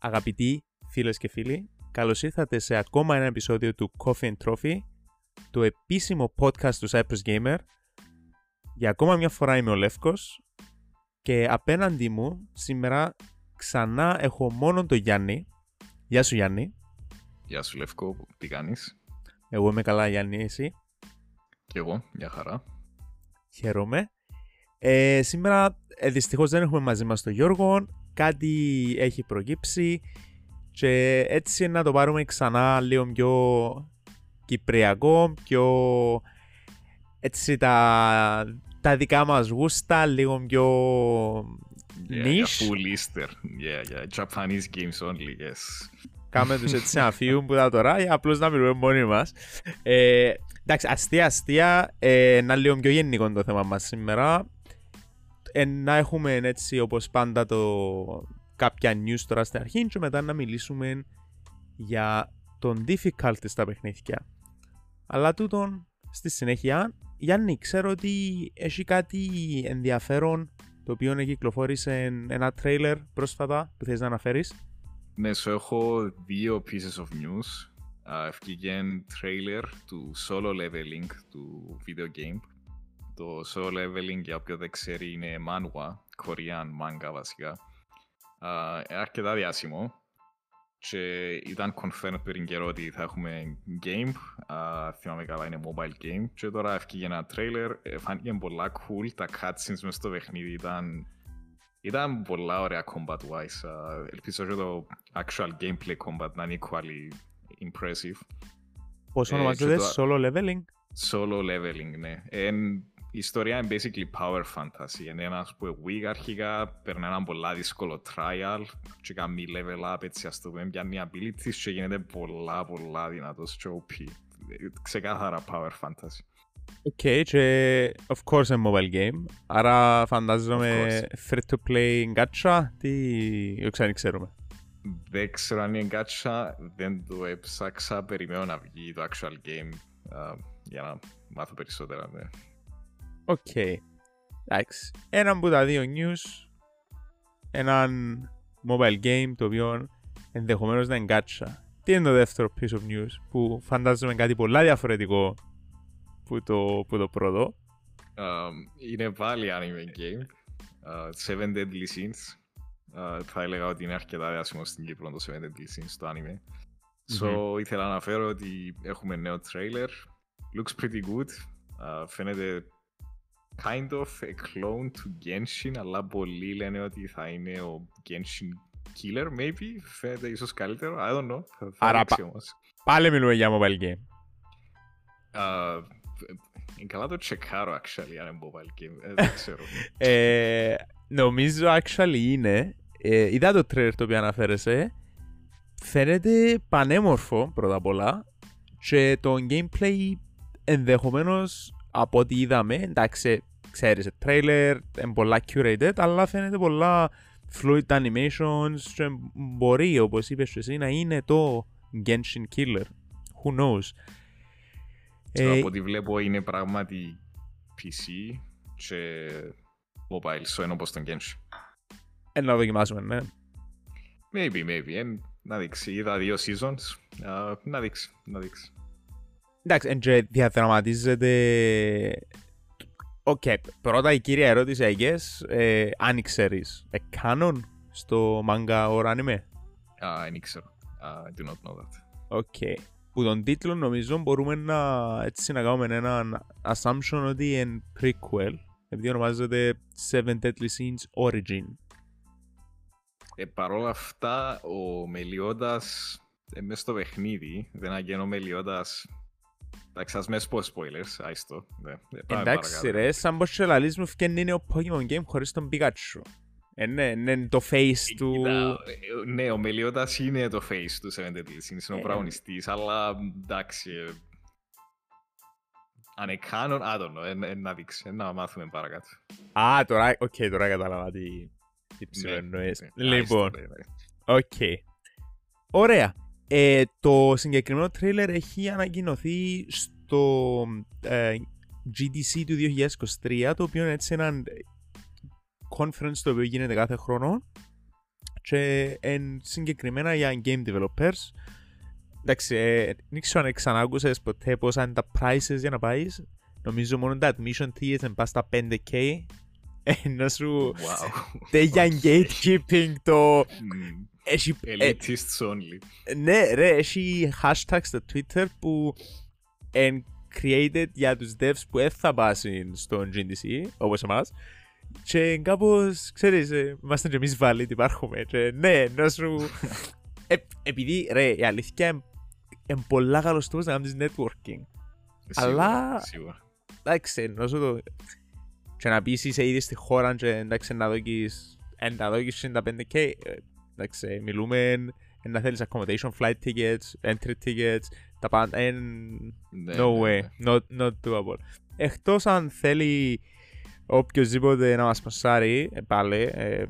Αγαπητοί φίλες και φίλοι, καλώς ήρθατε σε ακόμα ένα επεισόδιο του Coffee and Trophy, το επίσημο podcast του Cypress Gamer. Για ακόμα μια φορά είμαι ο Λεύκος και απέναντί μου σήμερα ξανά έχω μόνο τον Γιάννη. Γεια σου Γιάννη. Γεια σου Λεύκο, τι κάνεις; Εγώ είμαι καλά Γιάννη, εσύ; Κι εγώ, μια χαρά. Χαίρομαι. Ε, σήμερα ε, δυστυχώς δεν έχουμε μαζί μας τον Γιώργο, κάτι έχει προκύψει και έτσι να το πάρουμε ξανά λίγο πιο κυπριακό, πιο έτσι τα, τα δικά μας γούστα, λίγο πιο Yeah, niche. yeah, full Easter. Yeah, yeah, Japanese games only, yes. Κάμε τους έτσι να φύγουν που τα τώρα για απλώς να μιλούμε μόνοι μας. Ε, εντάξει, αστεία αστεία, ε, ένα λίγο πιο γενικό το θέμα μας σήμερα. Ε, να έχουμε έτσι όπως πάντα το κάποια news τώρα στην αρχή και μετά να μιλήσουμε για τον difficulty στα παιχνίδια. Αλλά τούτον στη συνέχεια, Γιάννη, ξέρω ότι έχει κάτι ενδιαφέρον το οποίο κυκλοφόρησε ένα τρέιλερ πρόσφατα που θες να αναφέρεις. Ναι, σου έχω δύο pieces of news. Uh, Ευκήγε trailer του solo leveling του video game. Το solo leveling, για όποιον δεν ξέρει, είναι manhwa, Korean manga βασικά. Uh, αρκετά διάσημο. Και ήταν confirmed πριν καιρό ότι θα έχουμε game. Uh, θυμάμαι καλά, είναι mobile game. Και τώρα έφυγε ένα trailer. Ε, φάνηκε πολλά cool. Τα cutscenes μες στο παιχνίδι ήταν ήταν πολλά ωραία combat wise. Uh, ελπίζω και το actual gameplay combat να είναι equally impressive. Πώς Ε, ονομάζεται και το- solo leveling; Solo leveling, ναι. Εν, η ιστορία είναι basically power fantasy. Είναι ένας που είναι weak αρχικά, παίρνει έναν πολλά δύσκολο trial και κάνει level up, έτσι ας το πούμε, πιάνει abilities και γίνεται πολλά πολλά δυνατός και OP. Ε, Ξεκάθαρα power fantasy. Οκ, και of course είναι mobile game. Άρα φαντάζομαι free to play gacha. Τι δεν ξέρω, ξέρουμε. Δεν ξέρω αν είναι gacha, δεν το έψαξα, περιμένω να βγει το actual game α, για να μάθω περισσότερα. Ναι. Οκ. Εντάξει. Ένα από τα δύο news. Έναν mobile game το οποίο ενδεχομένως να είναι gacha. Τι είναι το δεύτερο piece of news που φαντάζομαι κάτι πολλά διαφορετικό που το, που το πρώτο; Α, είναι πάλι anime game, α, Seven Deadly Sins. Α, θα έλεγα ότι είναι αρκετά διάσημο στην Κύπρο το Seven Deadly Sins το anime. So ήθελα να αναφέρω ότι έχουμε νέο trailer. Looks pretty good. Α, φαίνεται kind of a clone to Genshin, αλλά πολλοί λένε ότι θα είναι ο Genshin Killer, maybe. Φαίνεται ίσως καλύτερο. I don't know. Θα, θα Άρα δείξει πα- όμως. Πάλι μιλούμε για mobile game. Α, είναι καλά το τσεκάρω, actually, αν είναι mobile game. Ε, δεν ξέρω. Ε, νομίζω actually είναι. Ε, είδα το trailer το οποίο αναφέρεσαι. Φαίνεται πανέμορφο πρώτα απ' όλα. Και το gameplay ενδεχομένως από ό,τι είδαμε, εντάξει, ξέρεις, trailer, είναι πολλά curated, αλλά φαίνεται πολλά fluid animations και μπορεί, όπως είπες και εσύ, να είναι το Genshin Killer. Who knows; Ξέρω, Ε, από ό,τι βλέπω είναι πράγματι PC και mobile, so είναι όπως τον Genshin. ε, να δοκιμάσουμε, ναι. Maybe, maybe. Εν, να δείξει. Είδα δύο seasons. Α, να δείξει, να δείξει. Εντάξει, εν και διαδραματίζεται... Οκ, πρώτα η κύρια ερώτηση, I guess, ε, αν ξέρεις, ε, canon στο manga or anime; Α, δεν ήξερα. Α, I do not know that. Οκ. Που τον τίτλο νομίζω μπορούμε να, έτσι, να κάνουμε έναν assumption ότι είναι prequel, επειδή ονομάζεται Seven Deadly Sins Origin. Ε, Παρ' όλα αυτά, ο Meliodas ε, μες στο παιχνίδι, δεν αγγένω ο Meliodas Εντάξει, ας με πω spoilers, άιστο. Ναι, ε, πάμε Εντάξει παρακάτω. ρε, σαν πως και λαλείς μου φκαίνει είναι ο Pokemon Game χωρίς τον Pikachu. Ε, ναι, ναι, το face του... Κοίτα, ε, ναι, ο Meliodas είναι το face του Seven Deadly Sins, είναι ο Ε. πρωταγωνιστής, αλλά εντάξει, ε, αν είναι canon, I don't know, ε, ε, να δείξει, ε, να μάθουμε παρακάτω. Α, τώρα, οκ, τώρα κατάλαβα τι, τι εννοείς Ναι, εννοείς. ναι, Λοιπόν, άιστο, ναι, ναι. οκ. Ωραία. Ε, το συγκεκριμένο τρέιλερ έχει ανακοινωθεί στο ε, GDC του 2023, το οποίο είναι έτσι ένα conference το οποίο γίνεται κάθε χρόνο και εν συγκεκριμένα για game developers. Εντάξει, ε, δεν ξέρω αν ξανάκουσες ποτέ πόσα είναι τα prices για να πάεις. Νομίζω μόνο τα admission tickets είναι πας στα 5k. Ενώ σου Wow. για gatekeeping το... Mm, Έχει, ε, Elitists only. ναι ρε, έχει hashtag στο Twitter που εν created για τους devs που δεν θα πάσουν στο GDC, όπως εμάς. Και κάπως, ξέρεις, ε, είμαστε και εμείς valid, υπάρχουμε. Και ναι, ενώ σου... Ε, επειδή, ρε, η αλήθεια είναι είναι πολλά καλός τρόπος να κάνεις networking. Αλλά- Σίγουρα, σίγουρα. Εντάξει, ενώ σου το... Και να πεις είσαι ήδη στη χώρα και εντάξει να δώκεις... Εν να δώκεις 65k, ε, εντάξει, μιλούμε εν να θέλεις accommodation, flight tickets, entry tickets, τα πάντα, εν... Ναι, No ναι, way, ναι. not, not doable. Εκτός αν θέλει οποιοδήποτε να μας σπονσάρει, ε, πάλι, ε,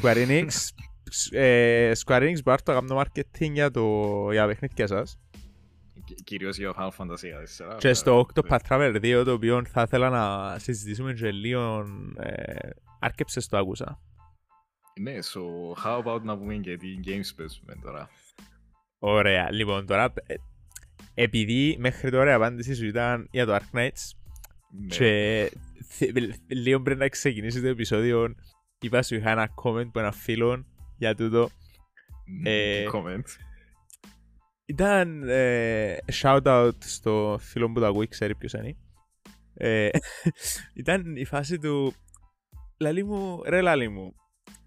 Square Enix, σ- ε, Square Enix μπορεί να κάνω marketing για, το, για παιχνίδια σας. Κυ- Κυρίως για Final Fantasy 4. Και στο Octopath Traveler 2, το οποίο θα ήθελα να συζητήσουμε και λίγο, ε, άρκεψες το άκουσα. Ναι, so how about να πούμε και τι games παίζουμε τώρα; Ωραία, λοιπόν τώρα, ε, επειδή μέχρι τώρα η απάντηση σου ήταν για το Ark Knights, Ναι. Και θε- λίγο πριν να ξεκινήσει το επεισόδιο είπα σου είχα ένα comment που ένα φίλο για τούτο. Mm, ε, Comment. Ήταν ε, shout out στο φίλο που το ακούει, ξέρει ποιος είναι. Ε, ήταν η φάση του Λαλή μου, ρε λαλή μου,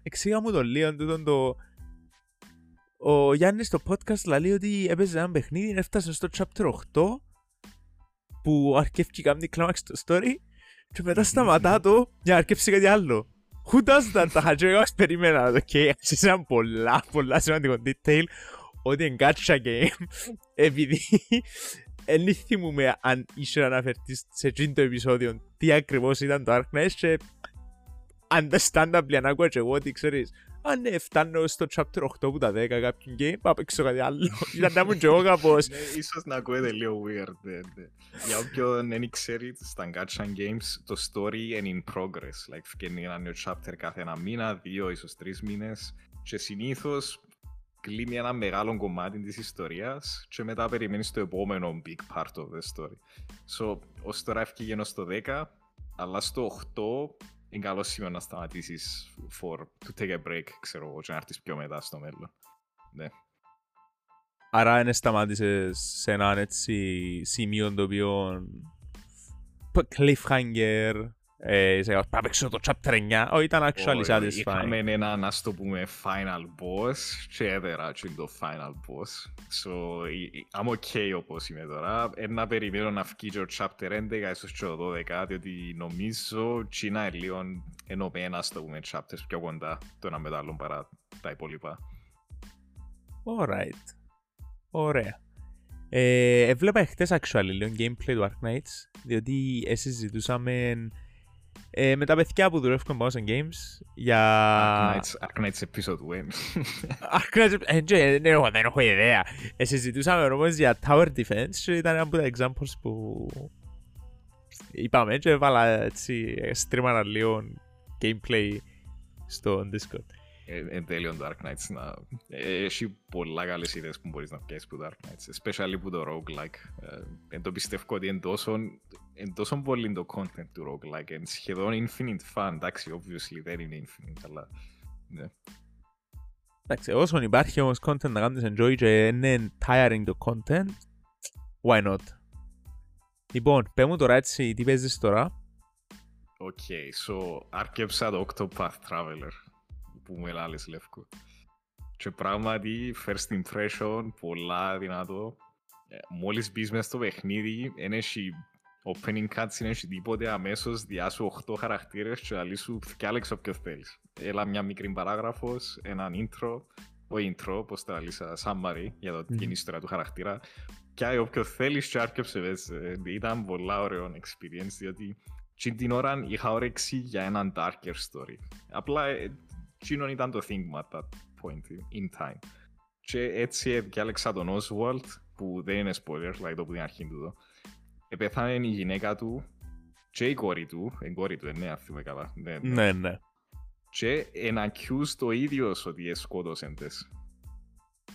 εξήγα μου το λίγο τούτον το ο Γιάννης στο podcast λαλεί ότι έπαιζε ένα παιχνίδι, έφτασε στο chapter 8 που αρκεύει κάνει climax στο story και μετά σταματά το για να αρκεύσει κάτι άλλο. Who does that? Τα χατζό εγώ περίμενα το και άρχισε ένα πολλά πολλά σημαντικό detail ότι είναι gacha game επειδή δεν θυμούμαι αν είσαι αναφερθείς σε εκείνο το επεισόδιο τι ακριβώς ήταν το Ark Knight και understandably αν άκουγα και εγώ ότι ξέρεις αν ναι, φτάνω στο chapter 8 που τα 10 κάποιον game, πάω παίξω κάτι άλλο. Ήταν να μου και εγώ κάπως. Ναι, ίσως να ακούγεται λίγο weird. ναι, ναι. Για όποιον δεν ξέρει, στα gacha games το story είναι in progress. Like, βγαίνει ένα νέο chapter κάθε ένα μήνα, δύο ίσως τρεις μήνες. Και συνήθως κλείνει ένα μεγάλο κομμάτι της ιστορίας και μετά περιμένεις το επόμενο big part of the story. So, ως τώρα έφυγε στο 10, αλλά στο 8 είναι καλό σημείο να σταματήσεις for, to take a break, ξέρω εγώ, και να έρθεις πιο μετά στο μέλλον. Ναι. Άρα δεν σταμάτησες σε έναν έτσι σημείο το οποίο cliffhanger ε, σε πάω παίξω το chapter 9 όχι ήταν actually Όχι, satisfying Είχαμε ένα, να στο πούμε, final boss και έδερα και το final boss. So, ε, ε, I'm okay όπως είμαι τώρα. Ένα περιμένω να βγει και ο chapter 11, ίσως και ο 12, διότι νομίζω China είναι λίγο ενωπένα, στο πούμε, chapters πιο κοντά το ένα με το άλλο παρά τα υπόλοιπα. Alright. Ωραία. Ε, έβλεπα χτες actually λίγο gameplay του Ark Knights διότι ε, συζητούσαμε ε, με τα παιδιά που δουλεύουν πάνω σε games για... Ark Knights, Ark Knights episode 1. Ark Knights, ε, και, δεν έχω, δεν έχω ιδέα. Ε, συζητούσαμε όμως για Tower Defense και ήταν ένα από τα examples που είπαμε και έβαλα έτσι στρίμανα λίγο gameplay στο Discord. Εν τέλειο το Dark Knights να... ε, Έχει πολλά καλές ιδέες που μπορείς να πιάσεις που το Dark Knights. Especially που το roguelike. Ε, Εν το πιστεύω ότι είναι τόσο, εν τόσο πολύ το content του roguelike. Είναι σχεδόν infinite fun. Εντάξει, obviously δεν είναι infinite, αλλά... Ναι. Εντάξει, όσον υπάρχει όμως content να κάνεις enjoy και είναι tiring το content, why not; Λοιπόν, πες μου τώρα έτσι τι παίζεις τώρα; Οκ, so άρκεψα το Octopath Traveler που μου ελάλες Λεύκο. Και πράγματι, first impression, πολλά δυνατό. Ε, Μόλις μπεις μες στο παιχνίδι, δεν έχει opening cutscene, δεν έχει τίποτε, αμέσως διάσου 8 χαρακτήρες και λαλεί σου φτιάλεξε όποιο θέλεις. Έλα μια μικρή παράγραφος, έναν intro, όχι intro, πώς τα λύσα, summary για το την ιστορία του χαρακτήρα. Και όποιο θέλεις και άρκεψε μέσα. Ήταν πολλά ωραίο experience, διότι και την ώρα είχα όρεξη για έναν darker story. Απλά ε, εκείνον ήταν το thing at that point in time. Και έτσι διάλεξα τον Oswald, που δεν είναι spoiler, δηλαδή το που την αρχή του εδώ. Επέθανε η γυναίκα του και η κόρη του, η κόρη του, ε, ναι, αν θυμάμαι καλά. Ναι, ναι. Ναι, ναι. και εν accused ο ίδιος ότι σκότωσαν τις.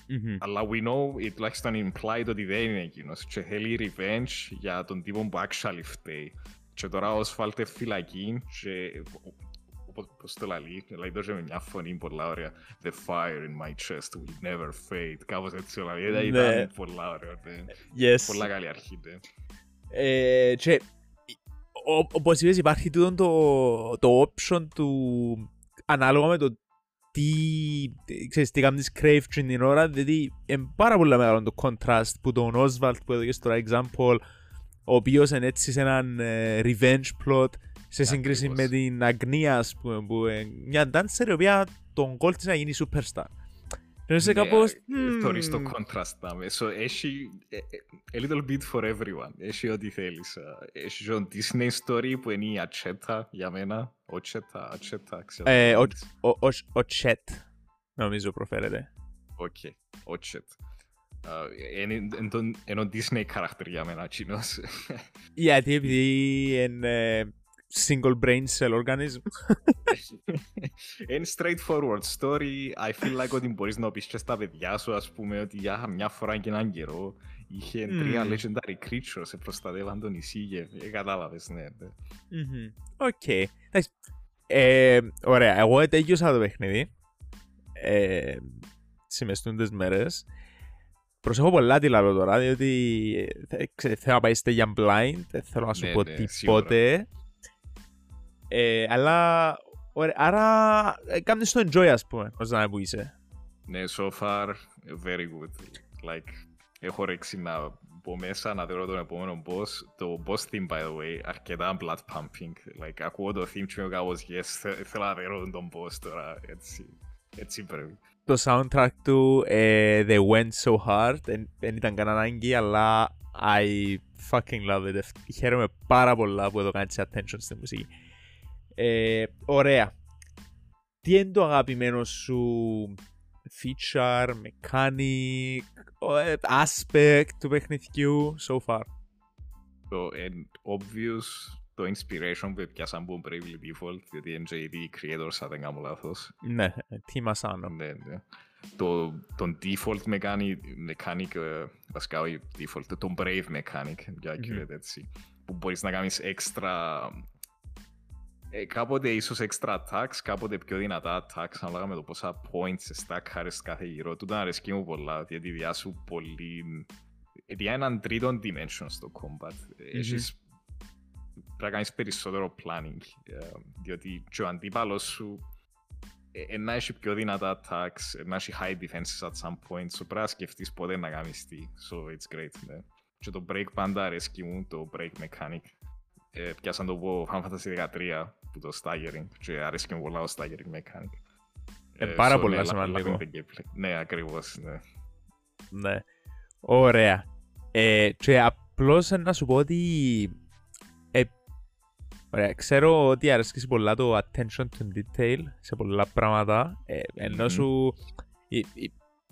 Μμμ. Αλλά we know, ή τουλάχιστον implied ότι δεν είναι εκείνος και θέλει revenge για τον τύπο που actually φταίει. Και τώρα ο Oswald φυλακή και όπως- πώς το λαλεί, λέει τόσο με μια φωνή πολλά ωραία The fire in my chest will never fade. Κάπως έτσι το λαλεί. Ναι. Ήταν πολλά ωραίο. ναι. Yes. Πολλά καλή αρχή. Ναι. Ε, και ο- όπως είπες υπάρχει τούτο το, το option του ανάλογα με το τι, ξέρεις, τι κάνεις crave την την ώρα, δηλαδή είναι πάρα πολύ μεγάλο το contrast που τον Oswald που έδωκες τώρα example, ο οποίος είναι έτσι σε έναν ε, revenge plot σε σύγκριση Ακριβώς. με την Agnea, ας πούμε, που είναι μια dancer η οποία τον goal της να γίνει superstar. Και είσαι Ναι, κάπως... ε, «Hmm, Θωρείς το contrast να So, έχει ε, ε, a little bit for everyone. Έχει ό,τι θέλεις. Α, Έχει τον Disney story που είναι η Ochette για μένα. Ochette, Ochette, ξέρω. Ε, το ο- λέτε. ο, ο, Ochette, νομίζω προφέρεται. Οκ, Ochette. Είναι ο Disney character για μένα, εκείνος. Γιατί επειδή είναι ε, single brain cell organism. Είναι straightforward story. I feel like ότι μπορείς να πεις και στα παιδιά σου, ας πούμε, ότι για μια φορά και έναν καιρό είχε Μμμ. τρία legendary creatures, σε προστατεύαν το νησί και ε, κατάλαβες, ναι. ναι. Μμμ. Οκ. Εντάξει. Ε, Ωραία, εγώ τέλειωσα το παιχνίδι. Ε, Τις μες τούντες μέρες. Προσέχω πολλά τι λαλώ τώρα, διότι ε, θε- ξέ- θέλω να πάει ste για blind, δεν θέλω να σου Ναι, πω ναι, τίποτε. Ε, αλλά, ωραία, άρα ε, κάνεις το enjoy ας πούμε, ως να που είσαι. Ναι, so far, very good. Like, έχω ρέξει να πω μέσα να δω τον επόμενο boss. Το boss theme, by the way, αρκετά blood pumping. Like, ακούω το theme και είμαι κάπως, yes, θε- θέλω να δω τον boss τώρα, έτσι. Έτσι πρέπει. το soundtrack του ε, They Went So Hard δεν, δεν ήταν κανένα ανάγκη αλλά I fucking love it χαίρομαι πάρα πολλά που εδώ κάνεις attention στη μουσική ε, ωραία τι είναι το αγαπημένο σου feature, mechanic ο, ε, aspect του παιχνιδιού so far; Το and obvious, το inspiration που πιάσαν από Bravely Default, διότι είναι και οι ίδιοι creators, αν δεν κάνω λάθος. ναι, τι μας άνω Ναι, ναι. Το, τον default mechanic, mechanic ε, βασικά όχι default, τον brave mechanic, για accurate έτσι, που μπορείς να κάνεις έξτρα, ε, κάποτε ίσως extra attacks, κάποτε πιο δυνατά attacks, ανάλογα με το πόσα points stack χάρες κάθε γύρο. Τούτο αρέσκει μου πολλά, γιατί διάσου πολύ... ε, Διά έναν τρίτον dimension στο combat. Έχεις πρέπει να κάνεις περισσότερο planning, ε, διότι και ο αντίπαλος σου ε, ε, να έχει πιο δυνατά attacks, ε, να έχει high defenses at some point, so πρέπει να σκεφτείς πότε να κάνεις τι, so it's great, ναι. Και το break πάντα αρέσκει μου, το break mechanic. Ε, πιάσαν το πω Final Fantasy 13 που το staggering και αρέσκει μου πολλά το staggering mechanic. Ε, πάρα so, πολλά ναι, σημαντικό. λάβει the gameplay. Ναι, ακριβώς, ναι. Ναι. Ωραία. Ε, και απλώς να σου πω ότι... Ε, ωραία, ξέρω ότι αρέσκει πολλά το attention to detail σε πολλά πράγματα. Ε, ενώ Μμμ. σου... ε, ε,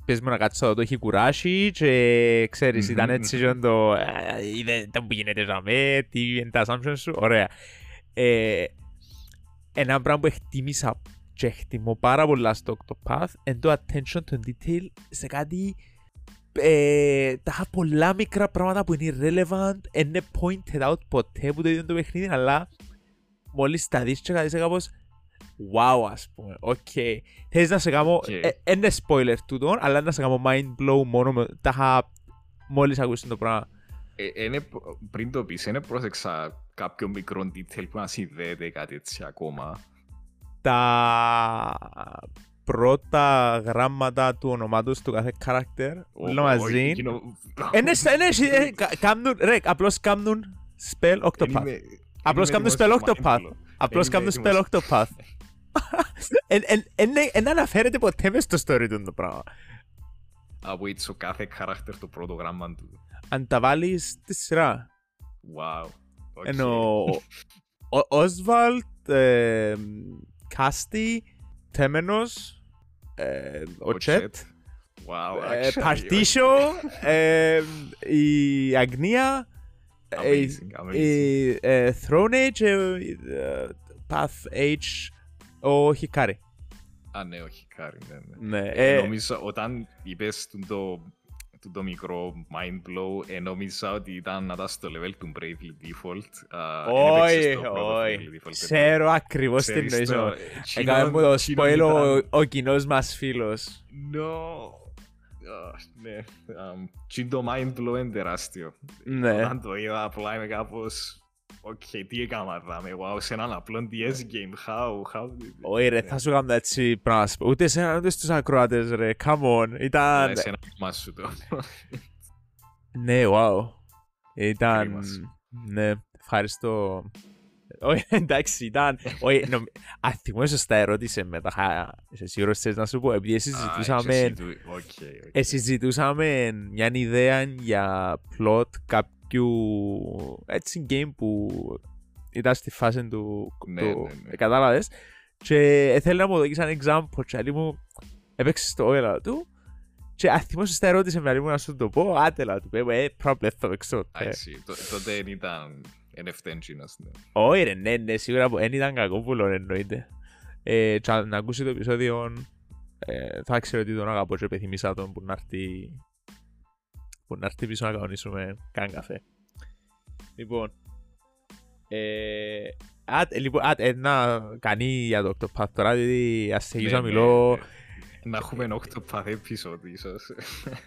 Πες μου να κάτσω εδώ, το έχει κουράσει και ξέρεις, Μμμ, ήταν έτσι μμμ. και το... «Α, Είδε το που γίνεται ζαμέ, τι είναι τα assumptions σου. Ωραία. Ε, ένα πράγμα που εκτίμησα και εκτιμώ πάρα πολλά στο Octopath είναι το attention to detail σε κάτι ε, τα πολλά μικρά πράγματα που είναι irrelevant είναι pointed out ποτέ που το ίδιο το παιχνίδι αλλά μόλις τα δεις και κάτι κάπως wow ας πούμε, οκ. Θες να σε κάνω, Και- ε, είναι spoiler τούτο αλλά να σε κάνω mind blow μόνο με τα είχα μόλις ακούσεις το πράγμα. Ε, είναι, προ- πριν το πεις, είναι πρόσεξα κάποιο μικρό detail που να συνδέεται κάτι έτσι ακόμα. τα πρώτα γράμματα του ονομάτους του κάθε character όλα Ο- μαζί ο- εκείνο- Είναι, είναι, ε, κα- κάμνουν, ρε, απλώς κάμνουν spell Εν Octopath. είμαι- Απλώς είμαι κάνουν έτοιμος spell στο Octopath. mind blow. Απλώς Εν κάνουν είμαι spell έτοιμος. Octopath. Εν- εν- εν- Εν αναφέρεται ποτέ μες στο story του το πράγμα. Από έτσι ο κάθε character το πρώτο γράμμα του. Αν τα βάλεις στη σειρά. Wow. Οκ. Εν ο Osvald, ε, Castti, Temenos, ε, Ochette, Wow, ε, actually, Partitio, ε, η Αγνία, ε, η- Amazing, amazing. η ε, Throne Age, ε, ε, Path H, Ο Χικάρη. Α, ναι, ο Χικάρη, ναι, ναι. Ναι. Ε, Ε, Νομίζω όταν είπες του το, του το μικρό mind blow, ε, νόμιζα ότι ήταν να τα στο level του Bravely Default. Α, εν Όχι, έπαιξες το πρώτο όχι. Bravely Default, Ξέρω ακριβώς τι Ξέρεις εννοείς. το, όμως. ε, Έκανε μου το εκείνο spoil ήταν- ο- ο κοινός μας φίλος. No. Α, ναι. Αμ, Τι το mind blow είναι τεράστιο. Ναι. Όταν το είδα απλά είμαι κάπως... Οκ, τι έκανα δάμε, wow, σε έναν απλό DS game, how, how... Όχι ρε, θα σου κάνω έτσι πράγμα. να σου πω. Ούτε εσένα, ούτε στους ακροάτες ρε. Come on. Ήταν... Ε, Σε ένα μας σου το. Ναι, wow. Ήταν... Κρίμας. Ναι, ευχαριστώ. Όχι, εντάξει, ήταν... Όχι, νομ... Αν θυμώ σωστά ερώτησε μετά. χα- Είσαι σίγουρος θες να σου πω, επειδή Α, συζητούσαμε... εσύ του- οκ, οκ. Ε, συζητούσαμε μια ιδέα για plot κάποιου έτσι game που ήταν στη φάση του, Ναι, του ναι, ναι. ε, κατάλαβες και θέλει να μου δώσεις ένα example και άλλη μου έπαιξε στο έλα του και αν θυμόσαι στα ερώτησε με άλλη μου να σου το πω άτε να του πω ε πρόβλημα θα παίξω Α, ε. εσύ, το- τότε δεν ήταν NFT engine, ναι. όχι ρε ναι ναι σίγουρα που δεν ήταν κακό που λέω εννοείται ε, και αν ακούσει το επεισόδιο ε, θα ξέρω ότι τον αγαπώ και επιθυμίσα τον που να έρθει που να έρθει πίσω να κανονίσουμε καν καφέ λοιπόν ε, α, ε, λοιπόν, α, ε, να κάνει για το Octopath τώρα, διότι ας συνεχίσω να Ναι, μιλώ. ναι, ναι. Να έχουμε 8 παθέ episode ίσως.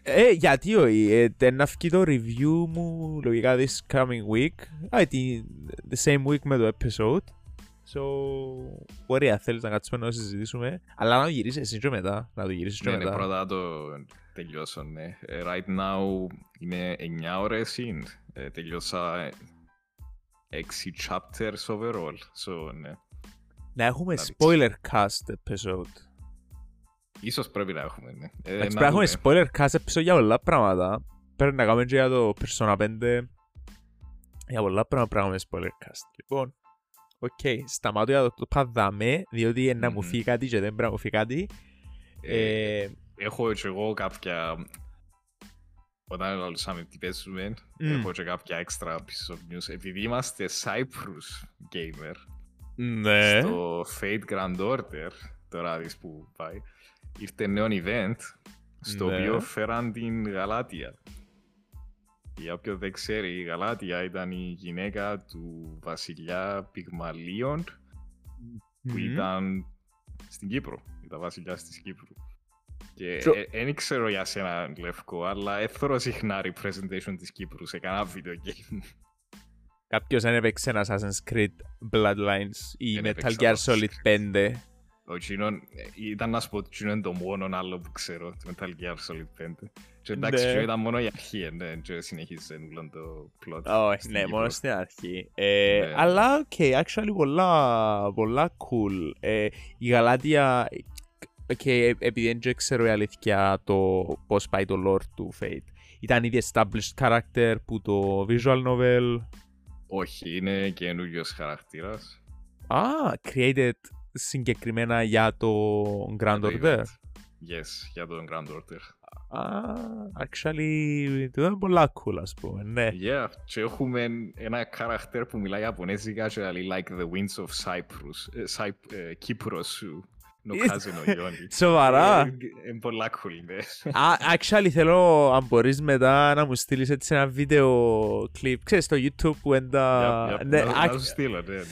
Ε, γιατί όχι, ε, τε- να φύγει το review μου λογικά this coming week. Α, τη- the same week με το episode. So, μπορεί αν θέλεις να κάτσουμε να το συζητήσουμε. Αλλά να το γυρίσεις εσύ και μετά. Να το γυρίσεις και Ναι, ναι, μετά. πρώτα το τελειώσω, ναι. Ε, Right now είναι 9 ώρες in. Ε, Τελειώσα 6 chapters overall. So, ναι. Να έχουμε Να δείξεις. spoiler cast episode. Ίσως πρέπει να έχουμε, ναι. Ε, Εντάξει, να πρέπει να έχουμε δούμε. spoiler cast episode για πολλά πράγματα. Πρέπει να κάνουμε και για το Persona 5. Για πολλά πράγματα πρέπει να έχουμε spoiler cast. Λοιπόν, οκ, σταμάτω για το, το ποδαμέ, διότι είναι να μου Μμμ. φύγει κάτι και δεν πρέπει να μου φύγει κάτι. Ε, Ε, έχω και εγώ κάποια... Όταν λαλούσαμε τι παίζουμε, Μμ. έχω και κάποια extra pieces of news. Επειδή είμαστε Cyprus gamer, ναι. στο Fate Grand Order, τώρα δεις που πάει, ήρθε νέο event, στο Ναι. οποίο φέραν την Γαλάτια. Για όποιον δεν ξέρει, η Γαλάτια ήταν η γυναίκα του βασιλιά Πυγμαλίων που Μμμ. ήταν στην Κύπρο. Ήταν βασιλιάς της Κύπρου. Και Σο- δεν ξέρω για σένα, Λευκό, αλλά έθωρο συχνά representation της Κύπρου σε κανένα video game. Κάποιος δεν έπαιξε ένα Assassin's Creed Bloodlines ή Δεν Metal έπαιξα Gear Assassin's Solid Creed. 5. Ο Τζίνον, ήταν να σου πω ότι Τζίνον είναι το μόνο άλλο που ξέρω, το Metal Gear Solid 5. Και εντάξει, Ναι. Τζίνον ήταν μόνο η αρχή, ε, ναι, και συνεχίζει όλο το plot. Όχι, στην ναι, Κύπρο. μόνο στην αρχή. Ε, Ναι. Αλλά, οκ, actually, πολλά, πολλά cool. Ε, η Γαλάτια, και επειδή δεν ξέρω η αλήθεια το πώς πάει το lore του Fate, ήταν ήδη established character που το visual novel, Όχι, είναι καινούριος χαρακτήρας. α, created συγκεκριμένα για το Grand Το Order. event. Yes, για τον Grand Order. Α, actually, το είναι πολλά cool, ας πούμε, ναι. Yeah, και έχουμε ένα character που μιλάει Ιαπωνέζικα και λέει like the winds of Cyprus, ε, Cyp- ε, Κύπρος σου, νοκάζει ο Ιόνι. Σοβαρά. Ε, Είναι πολλά cool, ναι. Α, actually θέλω αν μπορείς μετά να μου στείλεις έτσι ένα βίντεο κλιπ Ξέρεις στο YouTube που είναι τα... Yep, yep, Ναι, να- ac- Να σου στείλω, ναι, ναι.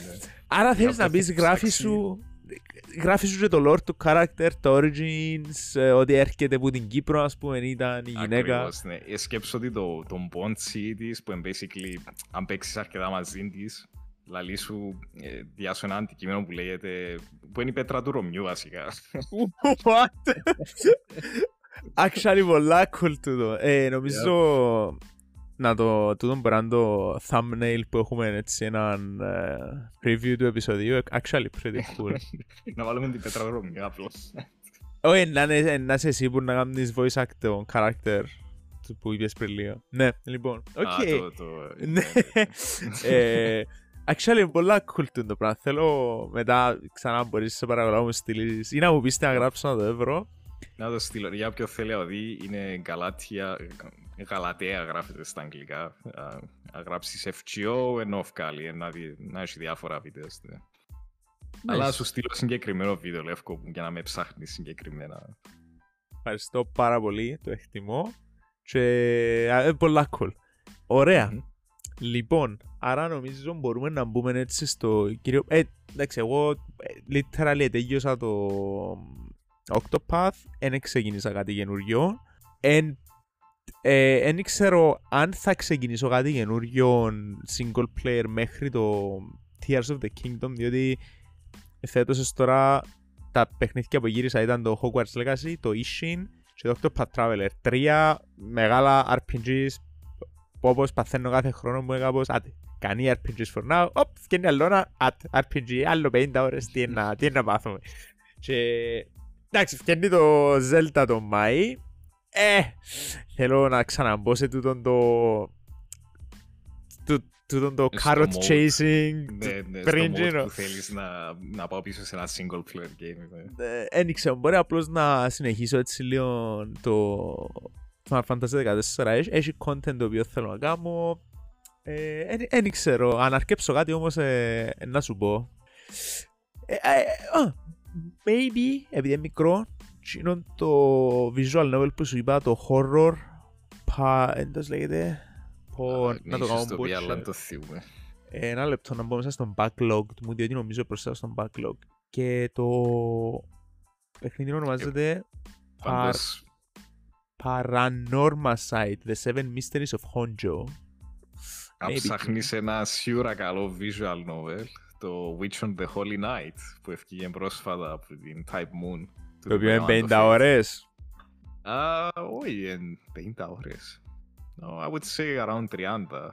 Άρα θέλεις να να πεις πέφτεις γράφεις τάξη. σου Γράφεις σου και το lore του character, το origins, ε, ότι έρχεται από την Κύπρο ας πούμε ήταν η γυναίκα Ακριβώς, ναι. Ε, Σκέψω ότι το, το bondsy της, που είναι basically, αν παίξεις αρκετά μαζί της, λαλεί σου ε, διάσω ένα αντικείμενο που λέγεται, που είναι η πέτρα του Ρωμιού βασικά. What? Actually πολλά cool τούτο. Ε, νομίζω να το, τούτο μπορεί να είναι το thumbnail που έχουμε έτσι έναν ε, preview του επεισοδίου. Actually pretty cool. να βάλουμε την πέτρα του Ρωμιού απλώς. Όχι, να είναι να είσαι εσύ που να κάνεις voice act τον character του που είπες πριν λίγο. Ναι, λοιπόν, οκ. Α, το- το- Ναι. Ε, Actually, είναι πολλά cool τούτο το πράγμα. Θέλω μετά ξανά μπορείς σε παρακαλώ να μου στείλεις ή να μου πεις τι να γράψω να το ευρώ. Να το στείλω. Για όποιο θέλει να δει, είναι Γαλάτια, Γαλατέα γράφεται στα αγγλικά. Α, Να γράψεις FGO ενώ βγάλει, να, δει- να έχει διάφορα βίντεο. ναι. Αλλά σου στείλω συγκεκριμένο βίντεο, Λεύκο, για να με ψάχνεις συγκεκριμένα. Ευχαριστώ πάρα πολύ, το εκτιμώ. Και ε, πολλά cool. Ωραία. Mm-hmm. Λοιπόν, άρα νομίζω μπορούμε να μπούμε έτσι στο κύριο... Ε, εντάξει, εγώ ε, literally τελείωσα το Octopath, δεν ξεκίνησα κάτι καινούριο. Εν δεν ε, ξέρω αν θα ξεκινήσω κάτι καινούριο single player μέχρι το Tears of the Kingdom διότι φέτος τώρα τα παιχνίδια που γύρισα ήταν το Hogwarts Legacy, το Ishin και το Octopath Traveler. Τρία μεγάλα RPGs που όπως παθαίνω κάθε χρόνο μου κάπως άτε, κάνει RPGs for now, οπ, φτιάχνει άλλο ένα RPG, άλλο 50 ώρες, τι είναι να πάθουμε. Και εντάξει, φτιάχνει το Zelda το Μάη, ε, θέλω να ξαναμπώ σε τούτον το τούτον το carrot chasing ναι, ναι, πριν στο mode που θέλεις να, να πάω πίσω σε ένα single player game δεν ναι, ξέρω, μπορεί απλώς να συνεχίσω έτσι λίγο το Final Fantasy 14 έχει, έχει content το οποίο θέλω να κάνω δεν ε, ξέρω, αν αρκέψω κάτι όμως ε, να σου πω ε, ε, maybe, επειδή είναι μικρό είναι το visual novel που σου είπα, το horror, πα, εντός λέγεται, πω, να το κάνω butcher. Ένα λεπτό να μπω μέσα στον backlog μου, διότι νομίζω προσθέτω στον backlog. Και το παιχνίδι ονομάζεται Par... Paranormal Site, The Seven Mysteries of Honjo. Αν ψάχνεις ένα σιούρα καλό visual novel, το Witch on the Holy Night, που ευκήγε πρόσφατα από την Type Moon. Το οποίο είναι 50 ώρες. Όχι, είναι 50 ώρες. I would say around 30.